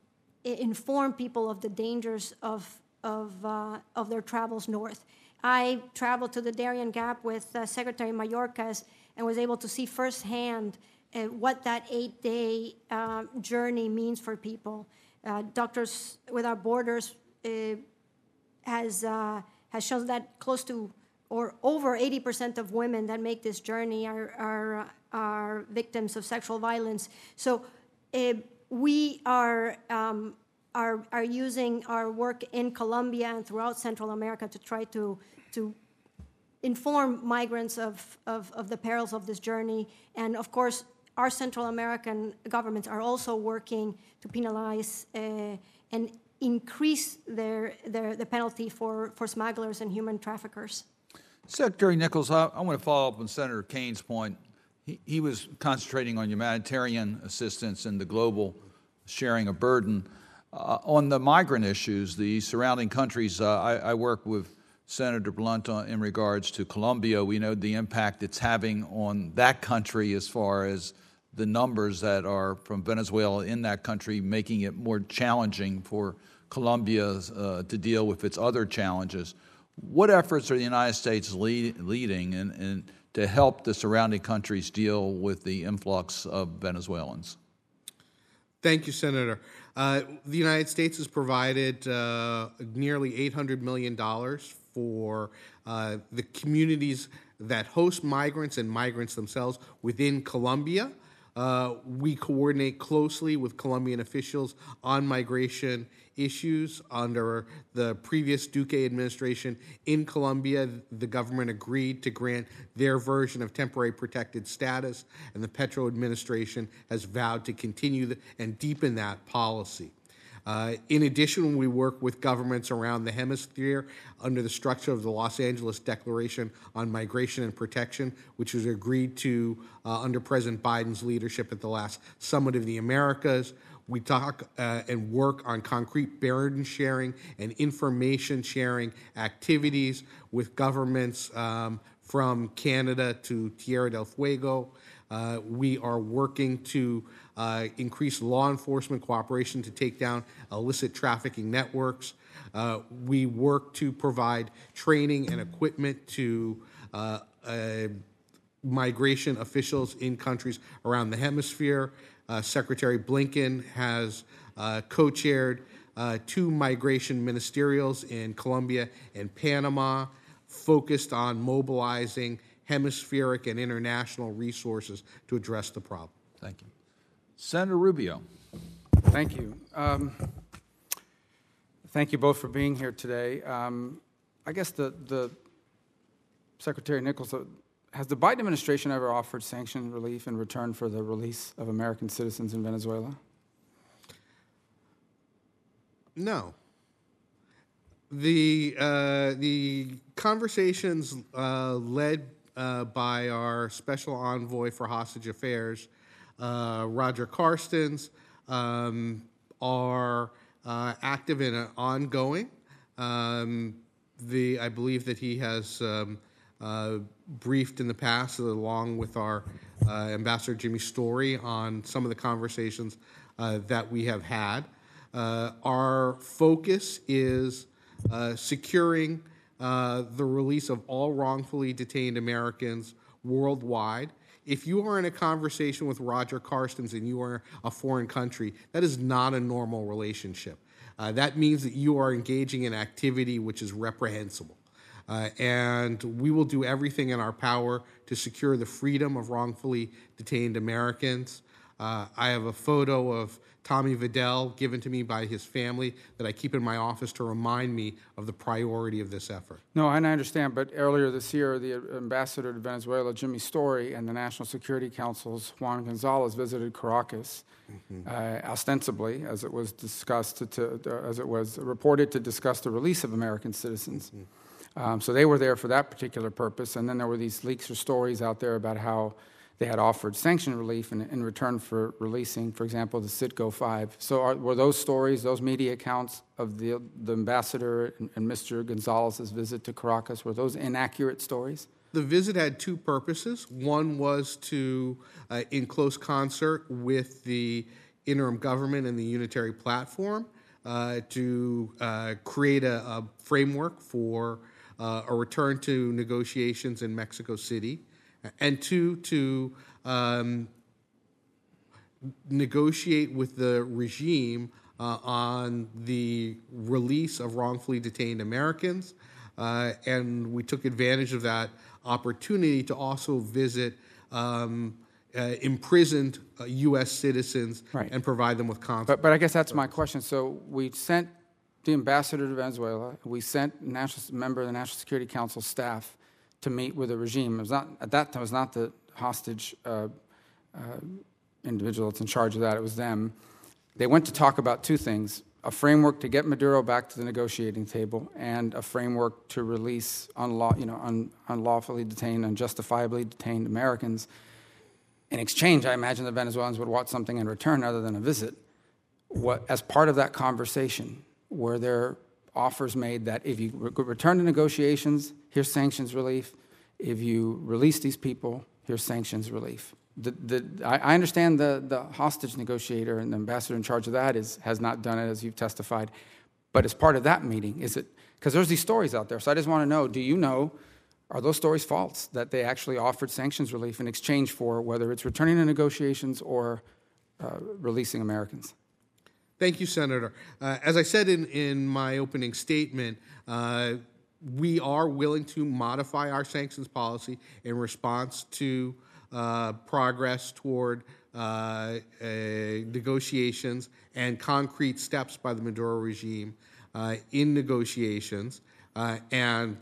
S4: inform people of the dangers of, of, uh, of their travels north. I traveled to the Darien Gap with uh, Secretary Mayorkas and was able to see firsthand uh, what that eight day uh, journey means for people. Uh, Doctors Without Borders uh, has uh, has shown that close to or over 80% of women that make this journey are are, are victims of sexual violence. So we are. Um, are, are using our work in Colombia and throughout Central America to try to, to inform migrants of, of, of the perils of this journey. And of course, our Central American governments are also working to penalize uh, and increase their, their, the penalty for, for smugglers and human traffickers.
S6: Secretary Nichols, I, I want to follow up on Senator Kaine's point. He, he was concentrating on humanitarian assistance and the global sharing of burden. Uh, on the migrant issues, the surrounding countries, uh, I, I, work with Senator Blunt on, in regards to Colombia. We know the impact it's having on that country as far as the numbers that are from Venezuela in that country, making it more challenging for Colombia uh, to deal with its other challenges. What efforts are the United States lead, leading in, in, to help the surrounding countries deal with the influx of Venezuelans?
S3: Thank you, Senator. Uh, the United States has provided uh, nearly $800 million for uh, the communities that host migrants and migrants themselves within Colombia. Uh, we coordinate closely with Colombian officials on migration issues. Under the previous Duque administration in Colombia, the government agreed to grant their version of temporary protected status, and the Petro administration has vowed to continue the, and deepen that policy. Uh, in addition, we work with governments around the hemisphere under the structure of the Los Angeles Declaration on Migration and Protection, which was agreed to uh, under President Biden's leadership at the last Summit of the Americas. We talk uh, and work on concrete burden sharing and information sharing activities with governments um, from Canada to Tierra del Fuego. Uh, we are working to uh, increase law enforcement cooperation to take down illicit trafficking networks. Uh, we work to provide training and equipment to uh, uh, migration officials in countries around the hemisphere. Uh, Secretary Blinken has co chaired two migration ministerials in Colombia and Panama, focused on mobilizing hemispheric and international resources to address the problem.
S6: Thank you. Senator Rubio.
S7: Thank you. Um, thank you both for being here today. Um, I guess the, the Secretary Nichols, uh, has the Biden administration ever offered sanction relief in return for the release of American citizens in Venezuela?
S3: No. The uh, the conversations uh, led uh, by our special envoy for hostage affairs uh, Roger Carstens um, are uh, active and ongoing. Um, the, I believe that he has um, briefed in the past, along with our uh, Ambassador Jimmy Story, on some of the conversations uh, that we have had. Uh, our focus is securing the release of all wrongfully detained Americans worldwide if you are in a conversation with Roger Carstens and you are a foreign country, that is not a normal relationship. Uh, that means that you are engaging in activity which is reprehensible. Uh, and we will do everything in our power to secure the freedom of wrongfully detained Americans. Uh, I have a photo of Tomeu Vadell given to me by his family that I keep in my office to remind me of the priority of this effort.
S7: No, and I understand, but earlier this year, the ambassador to Venezuela, Jimmy Story, and the National Security Council's Juan Gonzalez visited Caracas, mm-hmm. uh, ostensibly, as it was discussed, to, to, as it was reported to discuss the release of American citizens. Mm-hmm. Um, so they were there for that particular purpose, and then there were these leaks or stories out there about how they had offered sanction relief in, in return for releasing, for example, the Citgo 5. So, are, were those stories, those media accounts of the, the ambassador and, and Mr. Gonzalez's visit to Caracas, were those inaccurate stories?
S3: The visit had two purposes. One was to, uh, in close concert with the interim government and the unitary platform, uh, to uh, create a, a, framework for uh, a return to negotiations in Mexico City and two, to um, negotiate with the regime uh, on the release of wrongfully detained Americans. Uh, and we took advantage of that opportunity to also visit um, uh, imprisoned U.S. Uh, citizens
S7: right.
S3: and provide them with consul.
S7: But, but I guess that's my question. So we sent the ambassador to Venezuela. We sent national member of the National Security Council staff to meet with the regime. It was not, at that time, it was not the hostage uh, uh, individual that's in charge of that, it was them. They went to talk about two things a framework to get Maduro back to the negotiating table, and a framework to release unlaw, you know, un, unlawfully detained, unjustifiably detained Americans. In exchange, I imagine the Venezuelans would want something in return other than a visit. What, as part of that conversation, were there offers made that if you re- return to negotiations, here's sanctions relief. If you release these people, here's sanctions relief. The, the, I, I understand the, the hostage negotiator and the ambassador in charge of that is, has not done it, as you've testified. But as part of that meeting, is it, because there's these stories out there. So I just want to know do you know, are those stories false that they actually offered sanctions relief in exchange for whether it's returning to negotiations or uh, releasing Americans?
S3: Thank you, Senator. Uh, as I said in, in my opening statement, uh, we are willing to modify our sanctions policy in response to uh, progress toward uh, negotiations and concrete steps by the Maduro regime uh, in negotiations. Uh, and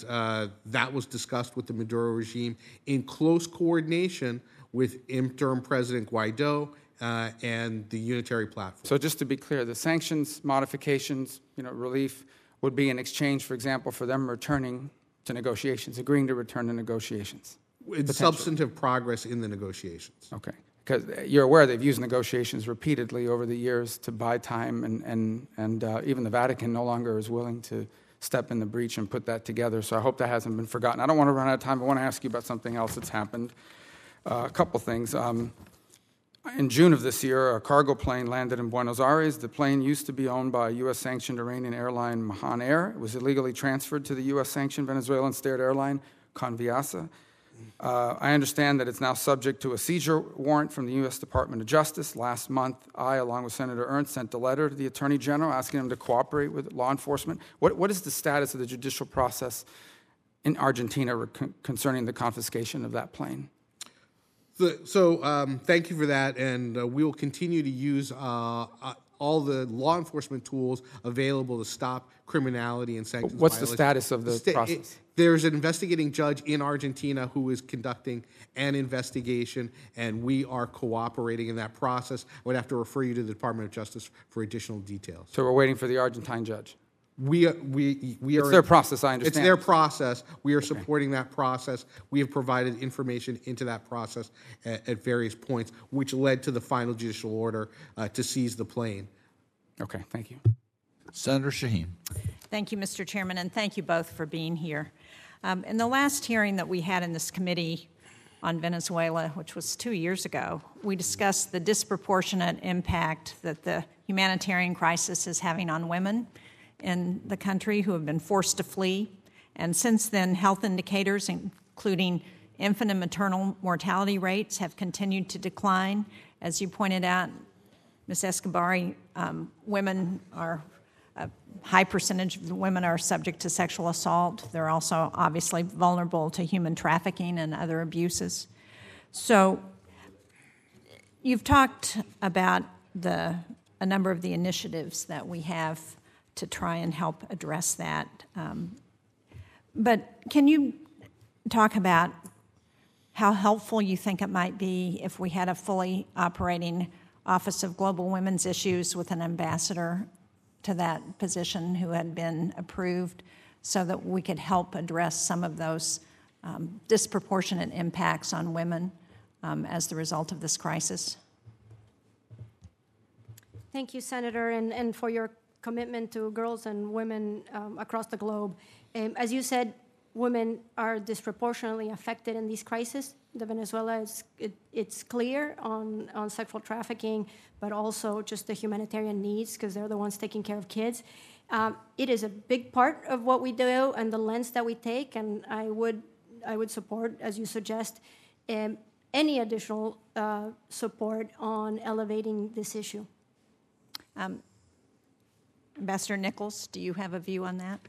S3: that was discussed with the Maduro regime in close coordination with interim President Guaido uh, and the unitary platform.
S7: So just to be clear, the sanctions modifications, you know, relief would be in exchange, for example, for them returning to negotiations, agreeing to return to negotiations.
S3: It's substantive progress in the negotiations.
S7: Okay. Because you're aware they've used negotiations repeatedly over the years to buy time, and, and, and uh, even the Vatican no longer is willing to step in the breach and put that together. So I hope that hasn't been forgotten. I don't want to run out of time. I want to ask you about something else that's happened. Uh, a couple things. Um, in June of this year, a cargo plane landed in Buenos Aires. The plane used to be owned by U.S. sanctioned Iranian airline Mahan Air. It was illegally transferred to the U.S. sanctioned Venezuelan state airline Conviasa. Uh, I understand that it's now subject to a seizure warrant from the U.S. Department of Justice. Last month, I, along with Senator Ernst, sent a letter to the Attorney General asking him to cooperate with law enforcement. What, what is the status of the judicial process in Argentina concerning the confiscation of that plane?
S3: The- So, um, thank you for that, and uh, we will continue to use uh, uh, all the law enforcement tools available to stop criminality and sanctions.
S7: What's the status of the
S3: sta-
S7: process?
S3: it- There's an investigating judge in Argentina who is conducting an investigation, and we are cooperating in that process. I would have to refer you to the Department of Justice for additional details.
S7: So we're waiting for the Argentine judge.
S3: We, we, we are.
S7: It's their process, I understand.
S3: It's their process. We are supporting that process. We have provided information into that process at, at various points, which led to the final judicial order uh, to seize the plane.
S7: Okay, thank you.
S6: Senator Shaheen.
S8: Thank you, Mr. Chairman, and thank you both for being here. Um, in the last hearing that we had in this committee on Venezuela, which was two years ago, we discussed the disproportionate impact that the humanitarian crisis is having on women in the country who have been forced to flee. And since then, health indicators, including infant and maternal mortality rates, have continued to decline. As you pointed out, Ms. Escobar, um, women are a high percentage of the women are subject to sexual assault. They're also obviously vulnerable to human trafficking and other abuses. So, you've talked about the a number of the initiatives that we have to try and help address that. Um, but can you talk about how helpful you think it might be if we had a fully operating Office of Global Women's Issues with an ambassador to that position who had been approved so that we could help address some of those um, disproportionate impacts on women um, as the result of this crisis?
S4: Thank you, Senator, and, and for your commitment to girls and women um, across the globe. Um, as you said, women are disproportionately affected in these crises. The Venezuela is it, it's clear on, on sexual trafficking, but also just the humanitarian needs because they're the ones taking care of kids. Um, it is a big part of what we do and the lens that we take, and I would I would support, as you suggest, um, any additional uh, support on elevating this issue.
S8: Um, Ambassador Nichols, do you have a view on that?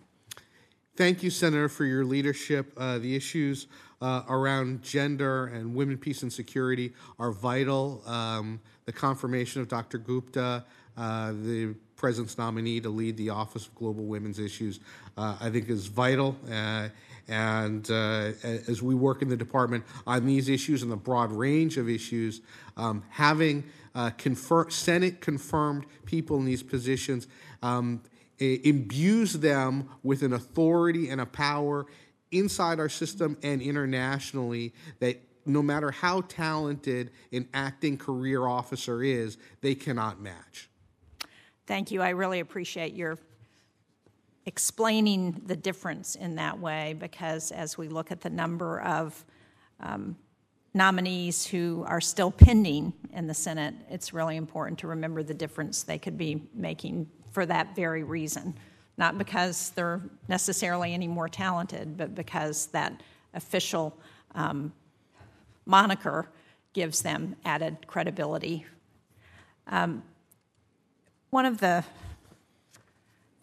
S3: Thank you, Senator, for your leadership. Uh, the issues uh, around gender and women, peace, and security are vital. Um, the confirmation of Dr. Gupta, uh, the president's nominee to lead the Office of Global Women's Issues, uh, I think is vital. Uh, and uh, as we work in the department on these issues and the broad range of issues, um, having confer- Senate confirmed people in these positions um, imbues them with an authority and a power inside our system and internationally that no matter how talented an acting career officer is, they cannot match.
S8: Thank you. I really appreciate your explaining the difference in that way because as we look at the number of um, nominees who are still pending in the Senate, it's really important to remember the difference they could be making for that very reason. Not because they're necessarily any more talented, but because that official um, moniker gives them added credibility. Um, one of the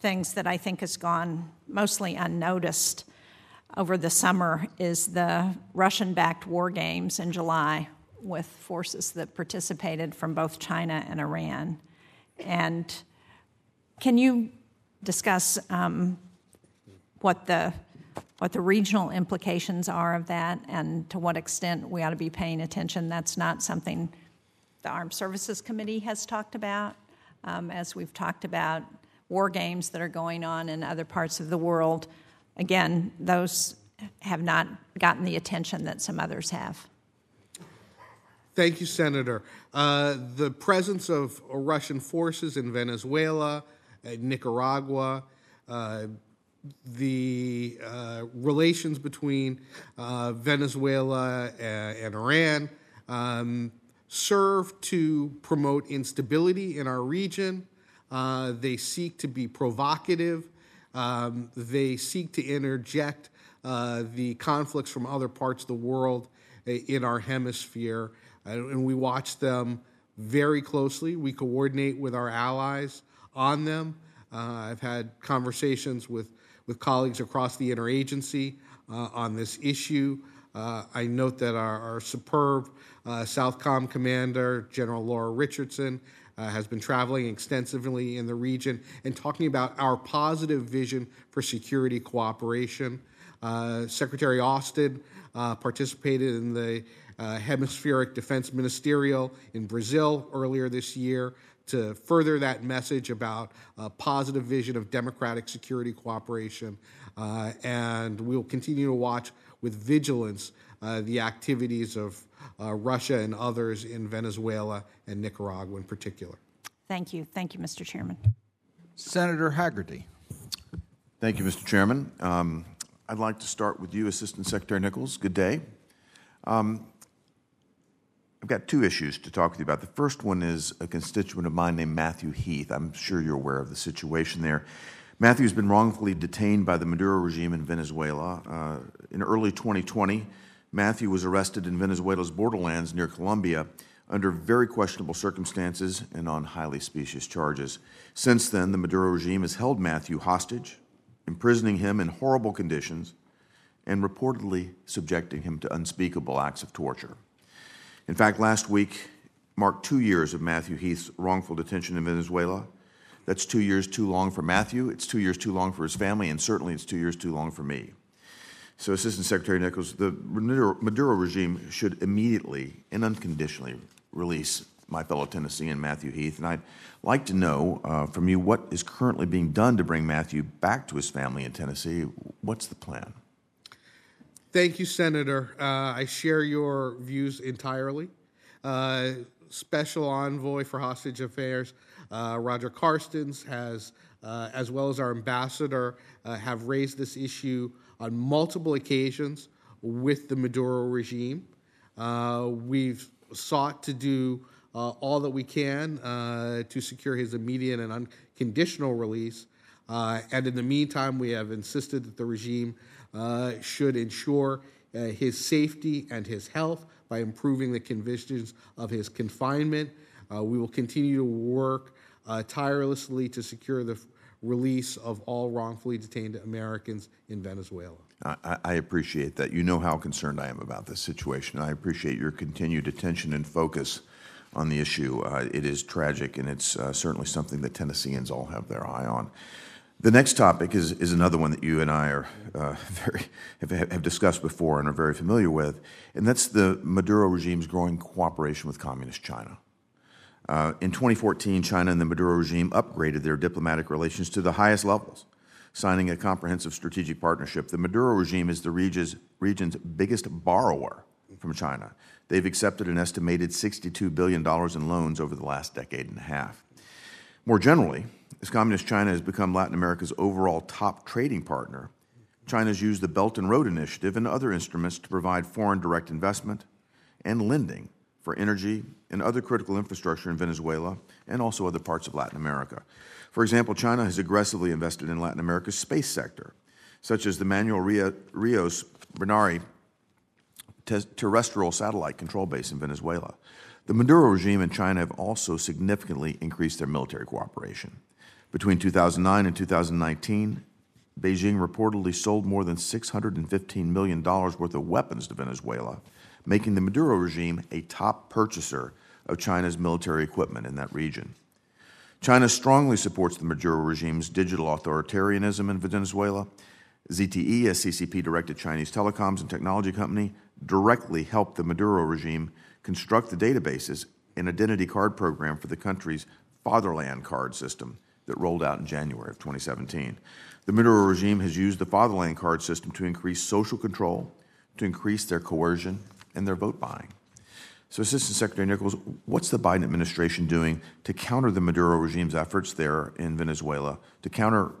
S8: things that I think has gone mostly unnoticed over the summer is the Russian backed war games in July with forces that participated from both China and Iran. And can you discuss um, what the what the regional implications are of that and to what extent we ought to be paying attention. That's not something the Armed Services Committee has talked about, um, as we've talked about war games that are going on in other parts of the world. Again, those have not gotten the attention that some others have.
S3: Thank you, Senator. Uh, the presence of Russian forces in Venezuela, Nicaragua, uh, the uh, relations between uh, Venezuela and, and Iran um, serve to promote instability in our region. Uh, they seek to be provocative. Um, they seek to interject uh, the conflicts from other parts of the world in our hemisphere. and we watch them very closely. We coordinate with our allies on them. Uh, I've had conversations with, with colleagues across the interagency uh, on this issue. Uh, I note that our, our superb uh, Southcom commander, General Laura Richardson, uh, has been traveling extensively in the region and talking about our positive vision for security cooperation. Uh, Secretary Austin participated in the Hemispheric Defense Ministerial in Brazil earlier this year to further that message about a positive vision of democratic security cooperation. Uh, and we'll continue to watch with vigilance uh, the activities of uh, Russia and others in Venezuela and Nicaragua in particular.
S8: Thank you. Thank you, Mr. Chairman.
S6: Senator Hagerty.
S9: Thank you, Mr. Chairman. Um, I'd like to start with you, Assistant Secretary Nichols. Good day. Um, I've got two issues to talk with you about. The first one is a constituent of mine named Matthew Heath. I'm sure you're aware of the situation there. Matthew's been wrongfully detained by the Maduro regime in Venezuela. Uh, in early 2020, Matthew was arrested in Venezuela's borderlands near Colombia under very questionable circumstances and on highly specious charges. Since then, the Maduro regime has held Matthew hostage, imprisoning him in horrible conditions, and reportedly subjecting him to unspeakable acts of torture. In fact, last week marked two years of Matthew Heath's wrongful detention in Venezuela. That's two years too long for Matthew, it's two years too long for his family, and certainly it's two years too long for me. So, Assistant Secretary Nichols, the Maduro regime should immediately and unconditionally release my fellow Tennessean Matthew Heath. And I'd like to know uh, from you what is currently being done to bring Matthew back to his family in Tennessee. What's the plan?
S3: Thank you, Senator. Uh, I share your views entirely. Uh, Special Envoy for Hostage Affairs, uh, Roger Carstens, has, uh, as well as our ambassador, uh, have raised this issue on multiple occasions with the Maduro regime. Uh, we've sought to do all that we can to secure his immediate and unconditional release. and in the meantime, we have insisted that the regime uh, should ensure uh, his safety and his health by improving the conditions of his confinement. Uh, we will continue to work tirelessly to secure the release of all wrongfully detained Americans in Venezuela.
S9: I, I- appreciate that. You know how concerned I am about this situation. I appreciate your continued attention and focus on the issue. Uh, it is tragic, and it's uh, certainly something that Tennesseans all have their eye on. The next topic is, is another one that you and I are uh, (laughs) very have, have discussed before and are very familiar with, and that's the Maduro regime's growing cooperation with Communist China. Uh, in 2014, China and the Maduro regime upgraded their diplomatic relations to the highest levels, signing a comprehensive strategic partnership. The Maduro regime is the region's, region's biggest borrower from China. They've accepted an estimated $62 billion in loans over the last decade and a half. More generally, as Communist China has become Latin America's overall top trading partner, China has used the Belt and Road Initiative and other instruments to provide foreign direct investment and lending for energy and other critical infrastructure in Venezuela and also other parts of Latin America. For example, China has aggressively invested in Latin America's space sector, such as the Manuel Rios Bernari terrestrial satellite control base in Venezuela. The Maduro regime and China have also significantly increased their military cooperation. Between 2009 and 2019, Beijing reportedly sold more than $615 million worth of weapons to Venezuela, making the Maduro regime a top purchaser of China's military equipment in that region. China strongly supports the Maduro regime's digital authoritarianism in Venezuela. ZTE, a CCP directed Chinese telecoms and technology company, directly helped the Maduro regime construct the databases and identity card program for the country's fatherland card system that rolled out in January of 2017. The Maduro regime has used the fatherland card system to increase social control, to increase their coercion and their vote buying. So, Assistant Secretary Nichols, what's the Biden administration doing to counter the Maduro regime's efforts there in Venezuela, to counter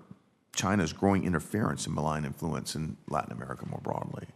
S9: China's growing interference and malign influence in Latin America more broadly?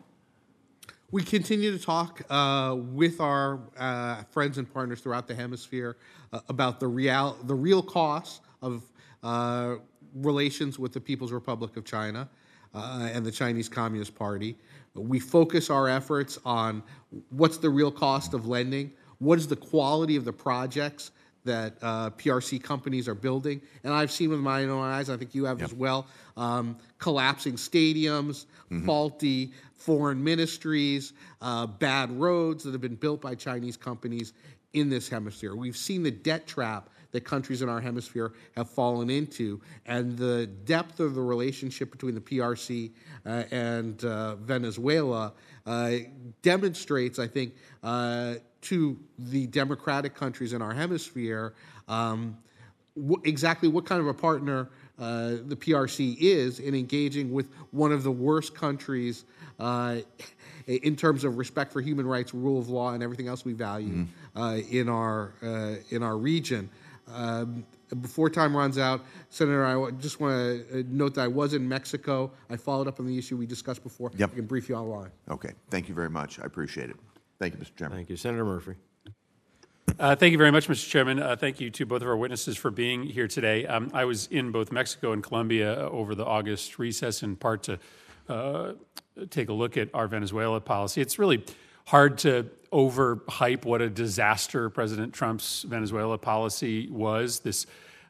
S3: We continue to talk uh, with our uh, friends and partners throughout the hemisphere uh, about the real the real costs of uh, relations with the People's Republic of China uh, and the Chinese Communist Party. We focus our efforts on what's the real cost of lending, what is the quality of the projects that uh, PRC companies are building, and I've seen with my own eyes. I think you have as well. Um, collapsing stadiums, faulty foreign ministries, uh, bad roads that have been built by Chinese companies in this hemisphere. We've seen the debt trap that countries in our hemisphere have fallen into, and the depth of the relationship between the PRC uh, and uh, Venezuela uh, demonstrates, I think, uh, to the democratic countries in our hemisphere um, wh- exactly what kind of a partner uh, the PRC is in engaging with one of the worst countries uh, in terms of respect for human rights, rule of law, and everything else we value uh, in our uh, in our region. Um, before time runs out, Senator, I just want to note that I was in Mexico. I followed up on the issue we discussed before.
S9: Yep.
S3: I can brief you online.
S9: Okay, thank you very much. I appreciate it. Thank you, Mr. Chairman.
S1: Thank you. Senator Murphy.
S10: Uh, Thank you very much, Mr. Chairman. Uh, Thank you to both of our witnesses for being here today. Um, I was in both Mexico and Colombia uh, over the August recess, in part to uh, take a look at our Venezuela policy. It's really hard to overhype what a disaster President Trump's Venezuela policy was. This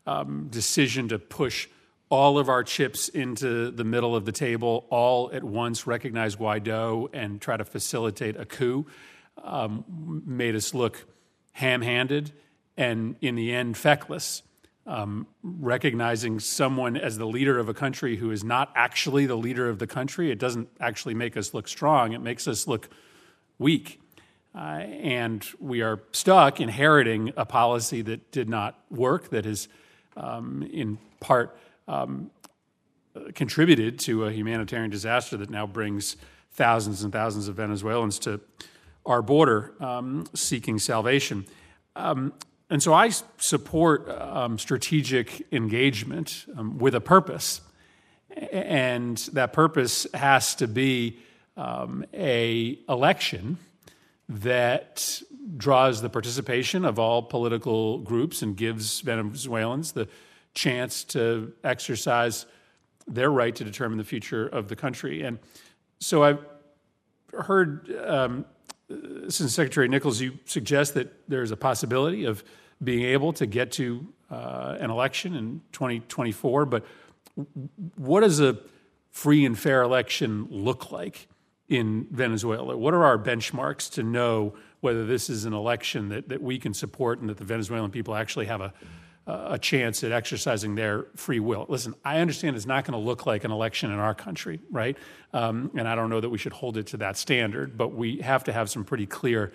S10: um, decision to push all of our chips into the middle of the table all at once, recognize Guaido, and try to facilitate a coup um, made us look ham handed and, in the end, feckless. Um, recognizing someone as the leader of a country who is not actually the leader of the country, it doesn't actually make us look strong, it makes us look weak. Uh, and we are stuck inheriting a policy that did not work, that has, um, in part, um, contributed to a humanitarian disaster that now brings thousands and thousands of Venezuelans to our border um, seeking salvation. Um, and so I support um, strategic engagement um, with a purpose. And that purpose has to be a election that draws the participation of all political groups and gives Venezuelans the chance to exercise their right to determine the future of the country. And so I've heard, um, since Secretary Nichols, you suggest that there's a possibility of being able to get to uh, an election in 2024. But what does a free and fair election look like in Venezuela? What are our benchmarks to know whether this is an election that, that we can support and that the Venezuelan people actually have a, a chance at exercising their free will? Listen, I understand it's not going to look like an election in our country, right? Um, and I don't know that we should hold it to that standard, but we have to have some pretty clear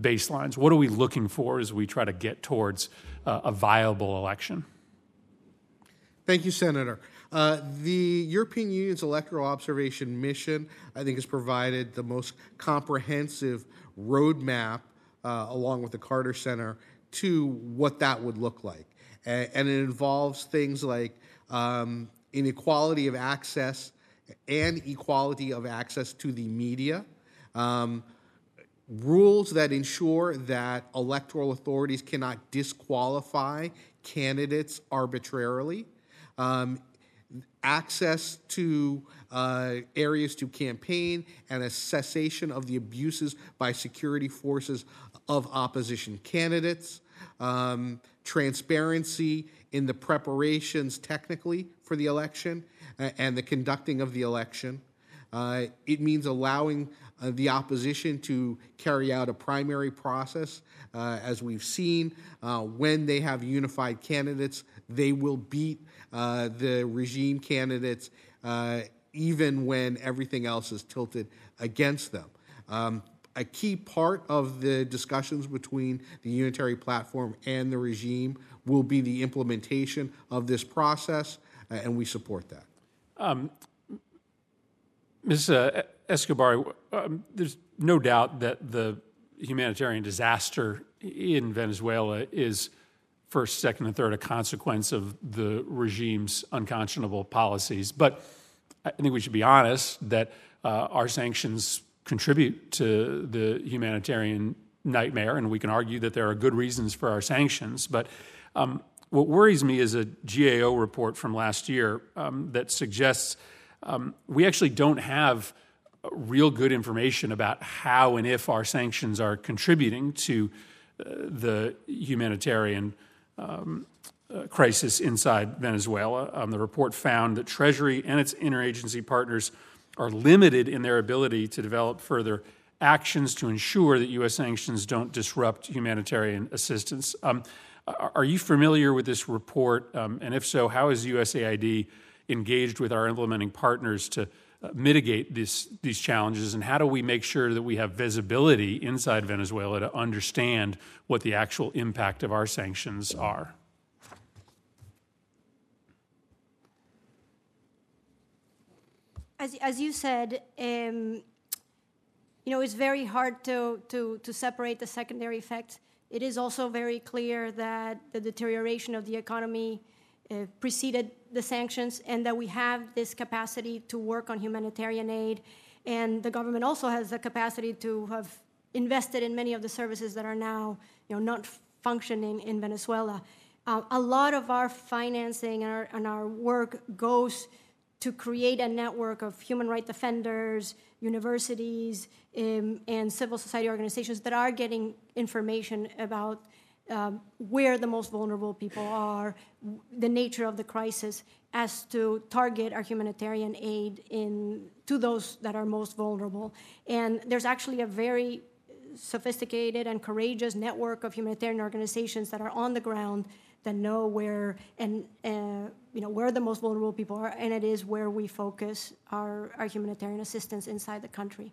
S10: baselines. What are we looking for as we try to get towards uh, a viable election?
S3: Thank you, Senator. Uh, the European Union's electoral observation mission, I think, has provided the most comprehensive roadmap, uh, along with the Carter Center, to what that would look like. And, and it involves things like um, inequality of access and equality of access to the media. Um, rules that ensure that electoral authorities cannot disqualify candidates arbitrarily, um, access to uh, areas to campaign, and a cessation of the abuses by security forces of opposition candidates, um, transparency in the preparations technically for the election uh, and the conducting of the election. Uh, it means allowing uh, the opposition to carry out a primary process. Uh, as we've seen, uh, when they have unified candidates, they will beat uh, the regime candidates uh, even when everything else is tilted against them. Um, a key part of the discussions between the unitary platform and the regime will be the implementation of this process, uh, and we support that.
S10: Um, Ms. Uh, Escobar, um, there's no doubt that the humanitarian disaster in Venezuela is first, second, and third a consequence of the regime's unconscionable policies. But I think we should be honest that uh, our sanctions contribute to the humanitarian nightmare, and we can argue that there are good reasons for our sanctions. But um, what worries me is a GAO report from last year um, that suggests um, we actually don't have real good information about how and if our sanctions are contributing to uh, the humanitarian um, uh, crisis inside Venezuela. Um, the report found that Treasury and its interagency partners are limited in their ability to develop further actions to ensure that U.S. sanctions don't disrupt humanitarian assistance. Um, are you familiar with this report? Um, and if so, how is USAID engaged with our implementing partners to mitigate this, these challenges? And how do we make sure that we have visibility inside Venezuela to understand what the actual impact of our sanctions are?
S4: As, as you said, um, you know, it's very hard to, to, to separate the secondary effects. It is also very clear that the deterioration of the economy uh, preceded the sanctions and that we have this capacity to work on humanitarian aid. And the government also has the capacity to have invested in many of the services that are now you know, not functioning in Venezuela. Uh, a lot of our financing and our, and our work goes to create a network of human rights defenders, universities, um, and civil society organizations that are getting information about um, where the most vulnerable people are, the nature of the crisis, as to target our humanitarian aid in, to those that are most vulnerable. And there's actually a very sophisticated and courageous network of humanitarian organizations that are on the ground that know where and uh, you know where the most vulnerable people are, and it is where we focus our, our humanitarian assistance inside the country.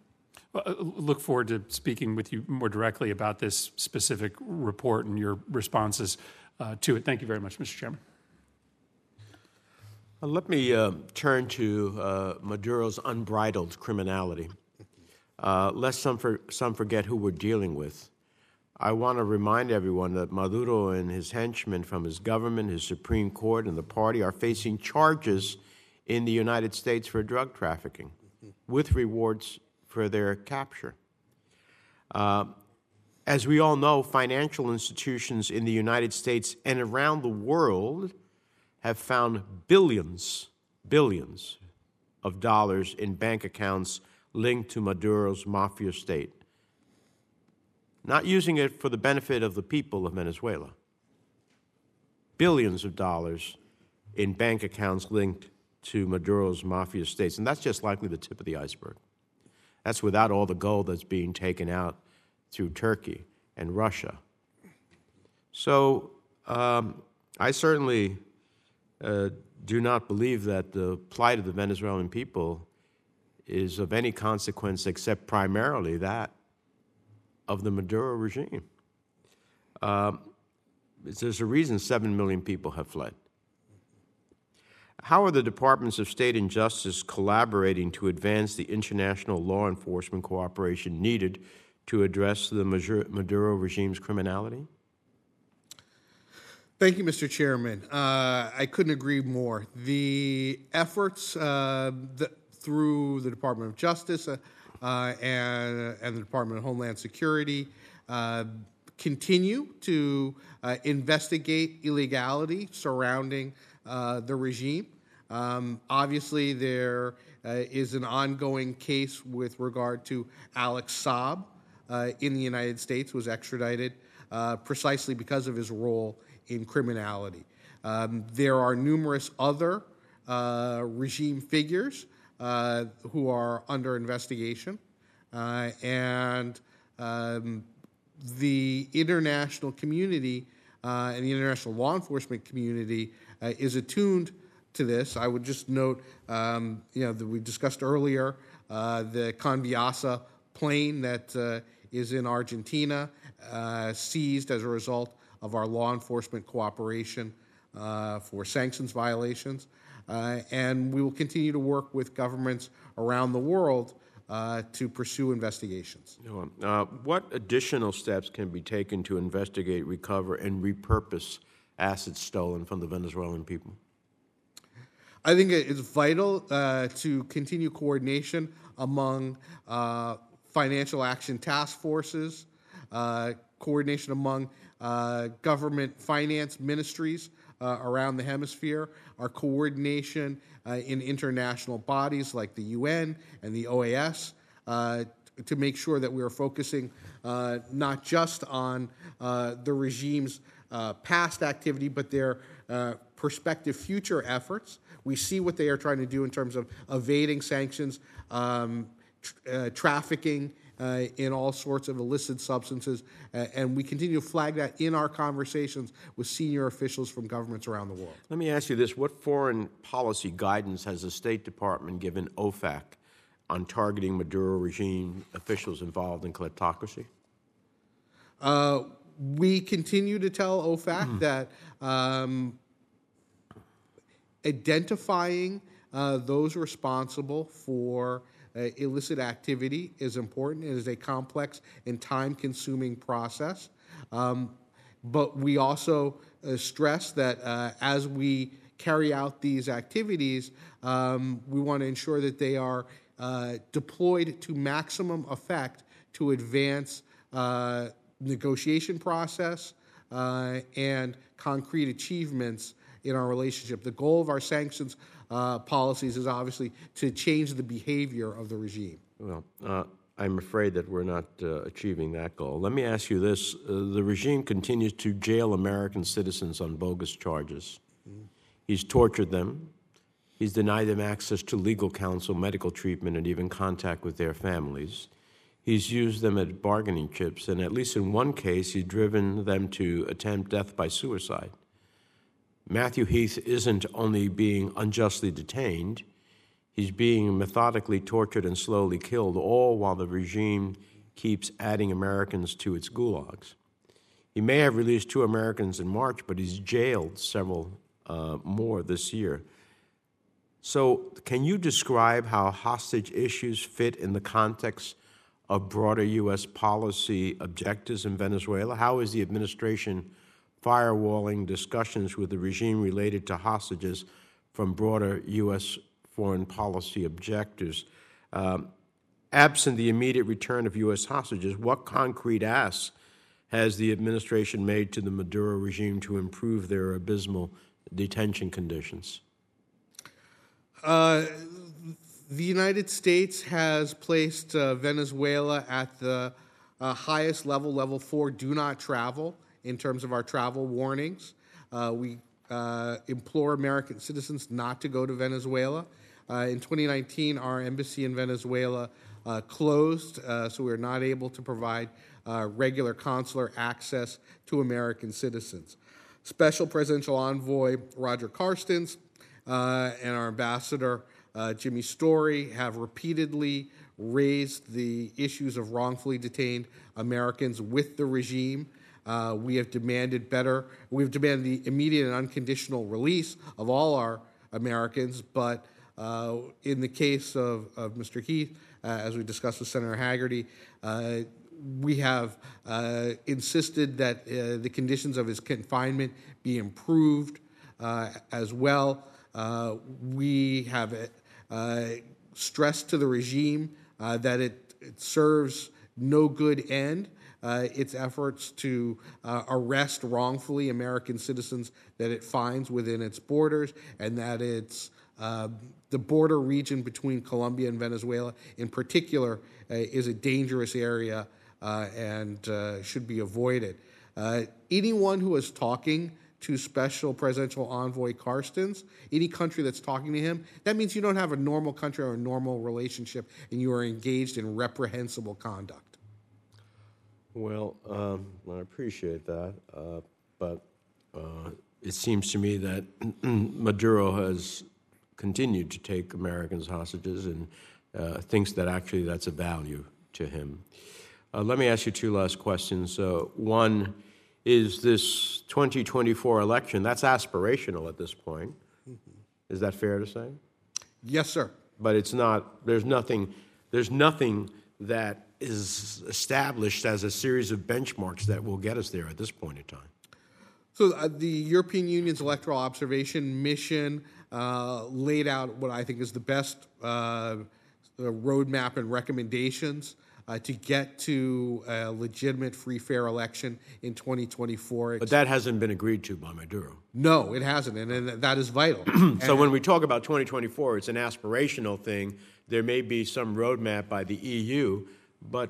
S10: Well, I look forward to speaking with you more directly about this specific report and your responses uh, to it. Thank you very much, Mr. Chairman.
S1: Uh, let me uh, turn to uh, Maduro's unbridled criminality. Uh, lest some, for, some forget who we're dealing with. I want to remind everyone that Maduro and his henchmen from his government, his Supreme Court, and the party are facing charges in the United States for drug trafficking with rewards for their capture. Uh, as we all know, financial institutions in the United States and around the world have found billions, billions of dollars in bank accounts linked to Maduro's mafia state not using it for the benefit of the people of Venezuela. billions of dollars in bank accounts linked to Maduro's mafia states. And that's just likely the tip of the iceberg. That's without all the gold that's being taken out through Turkey and Russia. So um, I certainly uh, do not believe that the plight of the Venezuelan people is of any consequence except primarily that of the Maduro regime. Um, there's a reason 7 million people have fled. How are the departments of state and justice collaborating to advance the international law enforcement cooperation needed to address the Maduro regime's criminality?
S3: Thank you, Mr. Chairman. Uh, I couldn't agree more. The efforts uh, the, through the Department of Justice uh, uh and, and, the Department of Homeland Security uh, continue to uh, investigate illegality surrounding the regime. Um, obviously, there uh, is an ongoing case with regard to Alex Saab uh, in the United States, was extradited uh, precisely because of his role in criminality. Um, there are numerous other uh, regime figures uh, who are under investigation, uh, and um, the international community and the international law enforcement community is attuned to this. I would just note, um, you know, that we discussed earlier uh, the Conviasa plane that uh, is in Argentina, uh, seized as a result of our law enforcement cooperation uh, for sanctions violations. Uh, and we will continue to work with governments around the world uh, to pursue investigations.
S1: what additional steps can be taken to investigate, recover, and repurpose assets stolen from the Venezuelan people?
S3: I think it's vital uh, to continue coordination among uh, financial action task forces, uh, coordination among uh, government finance ministries uh, around the hemisphere, our coordination uh, in international bodies like the UN and the OAS to make sure that we are focusing not just on the regime's past activity, but their prospective future efforts we see what they are trying to do in terms of evading sanctions, um, uh, trafficking uh, in all sorts of illicit substances, uh, and we continue to flag that in our conversations with senior officials from governments around the world.
S1: Let me ask you this what foreign policy guidance has the State Department given OFAC on targeting Maduro regime officials involved in kleptocracy?
S3: Uh, we continue to tell OFAC mm. that um, identifying uh, those responsible for uh, illicit activity is important. It is a complex and time consuming process. Um, but we also uh, stress that uh, as we carry out these activities, um, we want to ensure that they are uh, deployed to maximum effect to advance uh, negotiation process and concrete achievements in our relationship. The goal of our sanctions uh, policies is obviously to change the behavior of the regime.
S1: Well, uh, I'm afraid that we're not uh, achieving that goal. Let me ask you this uh, the regime continues to jail American citizens on bogus charges. Mm. He's tortured them, he's denied them access to legal counsel, medical treatment, and even contact with their families. He's used them as bargaining chips, and at least in one case, he's driven them to attempt death by suicide. Matthew Heath isn't only being unjustly detained, he's being methodically tortured and slowly killed, all while the regime keeps adding Americans to its gulags. He may have released two Americans in March, but he's jailed several uh, more this year. So, can you describe how hostage issues fit in the context of broader U.S. policy objectives in Venezuela? How is the administration firewalling discussions with the regime related to hostages from broader U.S. foreign policy objectives. Um, absent the immediate return of U.S. hostages, what concrete asks has the administration made to the Maduro regime to improve their abysmal detention conditions?
S3: Uh, the United States has placed uh, Venezuela at the uh, highest level, level four, do not travel in terms of our travel warnings. Uh, we uh, implore American citizens not to go to Venezuela. Uh, in 2019, our embassy in Venezuela uh, closed, uh, so we are not able to provide regular consular access to American citizens. Special Presidential Envoy Roger Carstens and our ambassador Jimmy Story have repeatedly raised the issues of wrongfully detained Americans with the regime. Uh, we have demanded better, we've demanded the immediate and unconditional release of all our Americans, but uh, in the case of, of Mr. Heath, uh, as we discussed with Senator Hagerty, uh, we have uh, insisted that uh, the conditions of his confinement be improved as well. We have stressed to the regime that it, it serves no good end. Uh, its efforts to uh, arrest wrongfully American citizens that it finds within its borders, and that it's uh, the border region between Colombia and Venezuela, in particular, uh, is a dangerous area uh, and uh, should be avoided. Anyone who is talking to Special Presidential Envoy Carstens, any country that's talking to him, that means you don't have a normal country or a normal relationship, and you are engaged in reprehensible conduct.
S1: Well, um, I appreciate that, uh, but uh, it seems to me that (clears throat) Maduro has continued to take Americans hostages and uh, thinks that actually that's a value to him. Uh, let me ask you two last questions. Uh, one is this 2024 election, that's aspirational at this point. Is that fair to say?
S3: Yes, sir.
S1: But it's not, there's nothing, there's nothing that is established as a series of benchmarks that will get us there at this point in time.
S3: So uh, the European Union's electoral observation mission uh, laid out what I think is the best uh, roadmap and recommendations uh, to get to a legitimate, free, fair election in 2024.
S1: But that hasn't been agreed to by Maduro.
S3: no, it hasn't, and, and that is vital. (clears throat)
S1: So when we talk about 2024, it's an aspirational thing. There may be some roadmap by the EU, but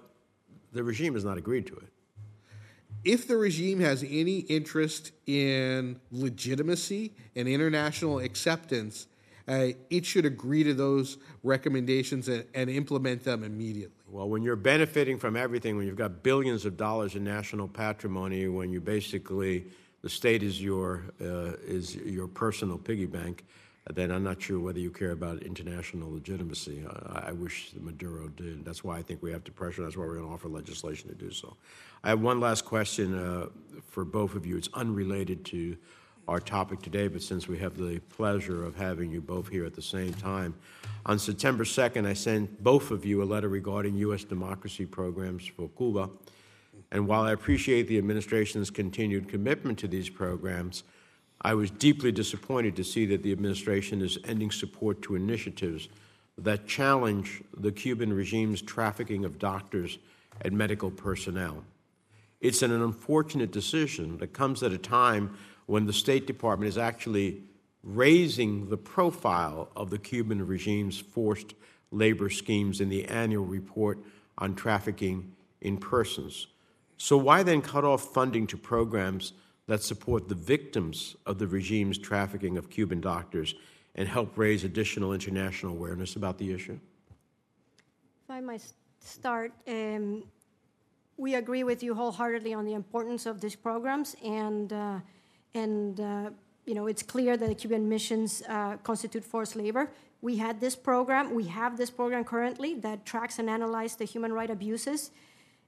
S1: the regime has not agreed to it.
S3: if the regime has any interest in legitimacy and international acceptance, uh, it should agree to those recommendations and, and implement them immediately.
S1: Well, when you're benefiting from everything, when you've got billions of dollars in national patrimony, when you basically the state is your uh, is your personal piggy bank, then I'm not sure whether you care about international legitimacy. I, I wish Maduro did. That's why I think we have to pressure. That's why we're going to offer legislation to do so. I have one last question uh, for both of you. It's unrelated to our topic today, but since we have the pleasure of having you both here at the same time, on September 2nd, I sent both of you a letter regarding U.S. democracy programs for Cuba. And while I appreciate the administration's continued commitment to these programs, I was deeply disappointed to see that the administration is ending support to initiatives that challenge the Cuban regime's trafficking of doctors and medical personnel. It's an unfortunate decision that comes at a time when the State Department is actually raising the profile of the Cuban regime's forced labor schemes in the annual report on trafficking in persons. So, why then cut off funding to programs that support the victims of the regime's trafficking of Cuban doctors and help raise additional international awareness about the issue?
S4: If I might start, um, we agree with you wholeheartedly on the importance of these programs, and uh, and uh, you know it's clear that the Cuban missions uh, constitute forced labor. We had this program, we have this program currently that tracks and analyzes the human right abuses,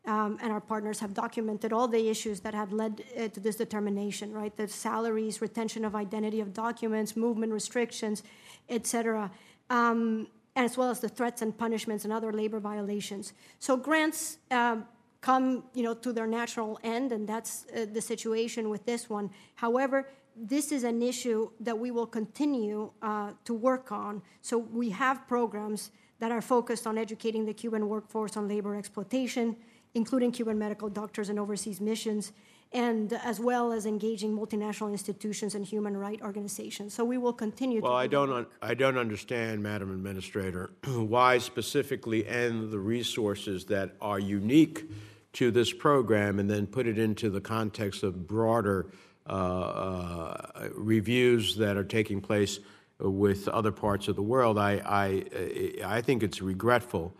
S4: um, and our partners have documented all the issues that have led uh, to this determination. Right, the salaries, retention of identity of documents, movement restrictions, etc. Um, as well as the threats and punishments and other labor violations. So grants um, come, you know, to their natural end, and that's uh, the situation with this one. However, this is an issue that we will continue uh, to work on. So we have programs that are focused on educating the Cuban workforce on labor exploitation, including Cuban medical doctors and overseas missions, and as well as engaging multinational institutions and human rights organizations. So we will continue
S1: Well,
S4: to
S1: I don't, un- I don't understand, Madam Administrator, (clears throat) why specifically end the resources that are unique to this program and then put it into the context of broader uh, uh, reviews that are taking place with other parts of the world. I, I, I think it's regretful.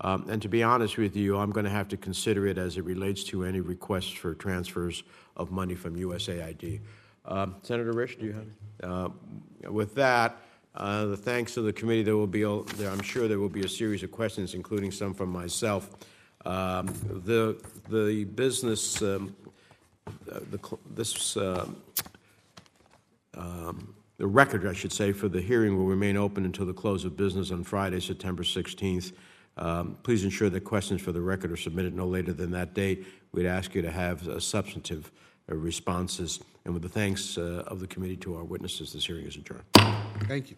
S1: Um, and to be honest with you, I'm going to have to consider it as it relates to any requests for transfers of money from USAID. Um, Senator Risch, do you have? Uh, with that, uh, the thanks to the committee, there will be, a, there, I'm sure there will be a series of questions, including some from myself. Um, the the business, um, uh, the this. um um, the record, I should say, for the hearing will remain open until the close of business on Friday, September 16th. Um, Please ensure that questions for the record are submitted no later than that date. We'd ask you to have uh, substantive uh, responses. And with the thanks uh, of the committee to our witnesses, this hearing is adjourned.
S3: Thank you.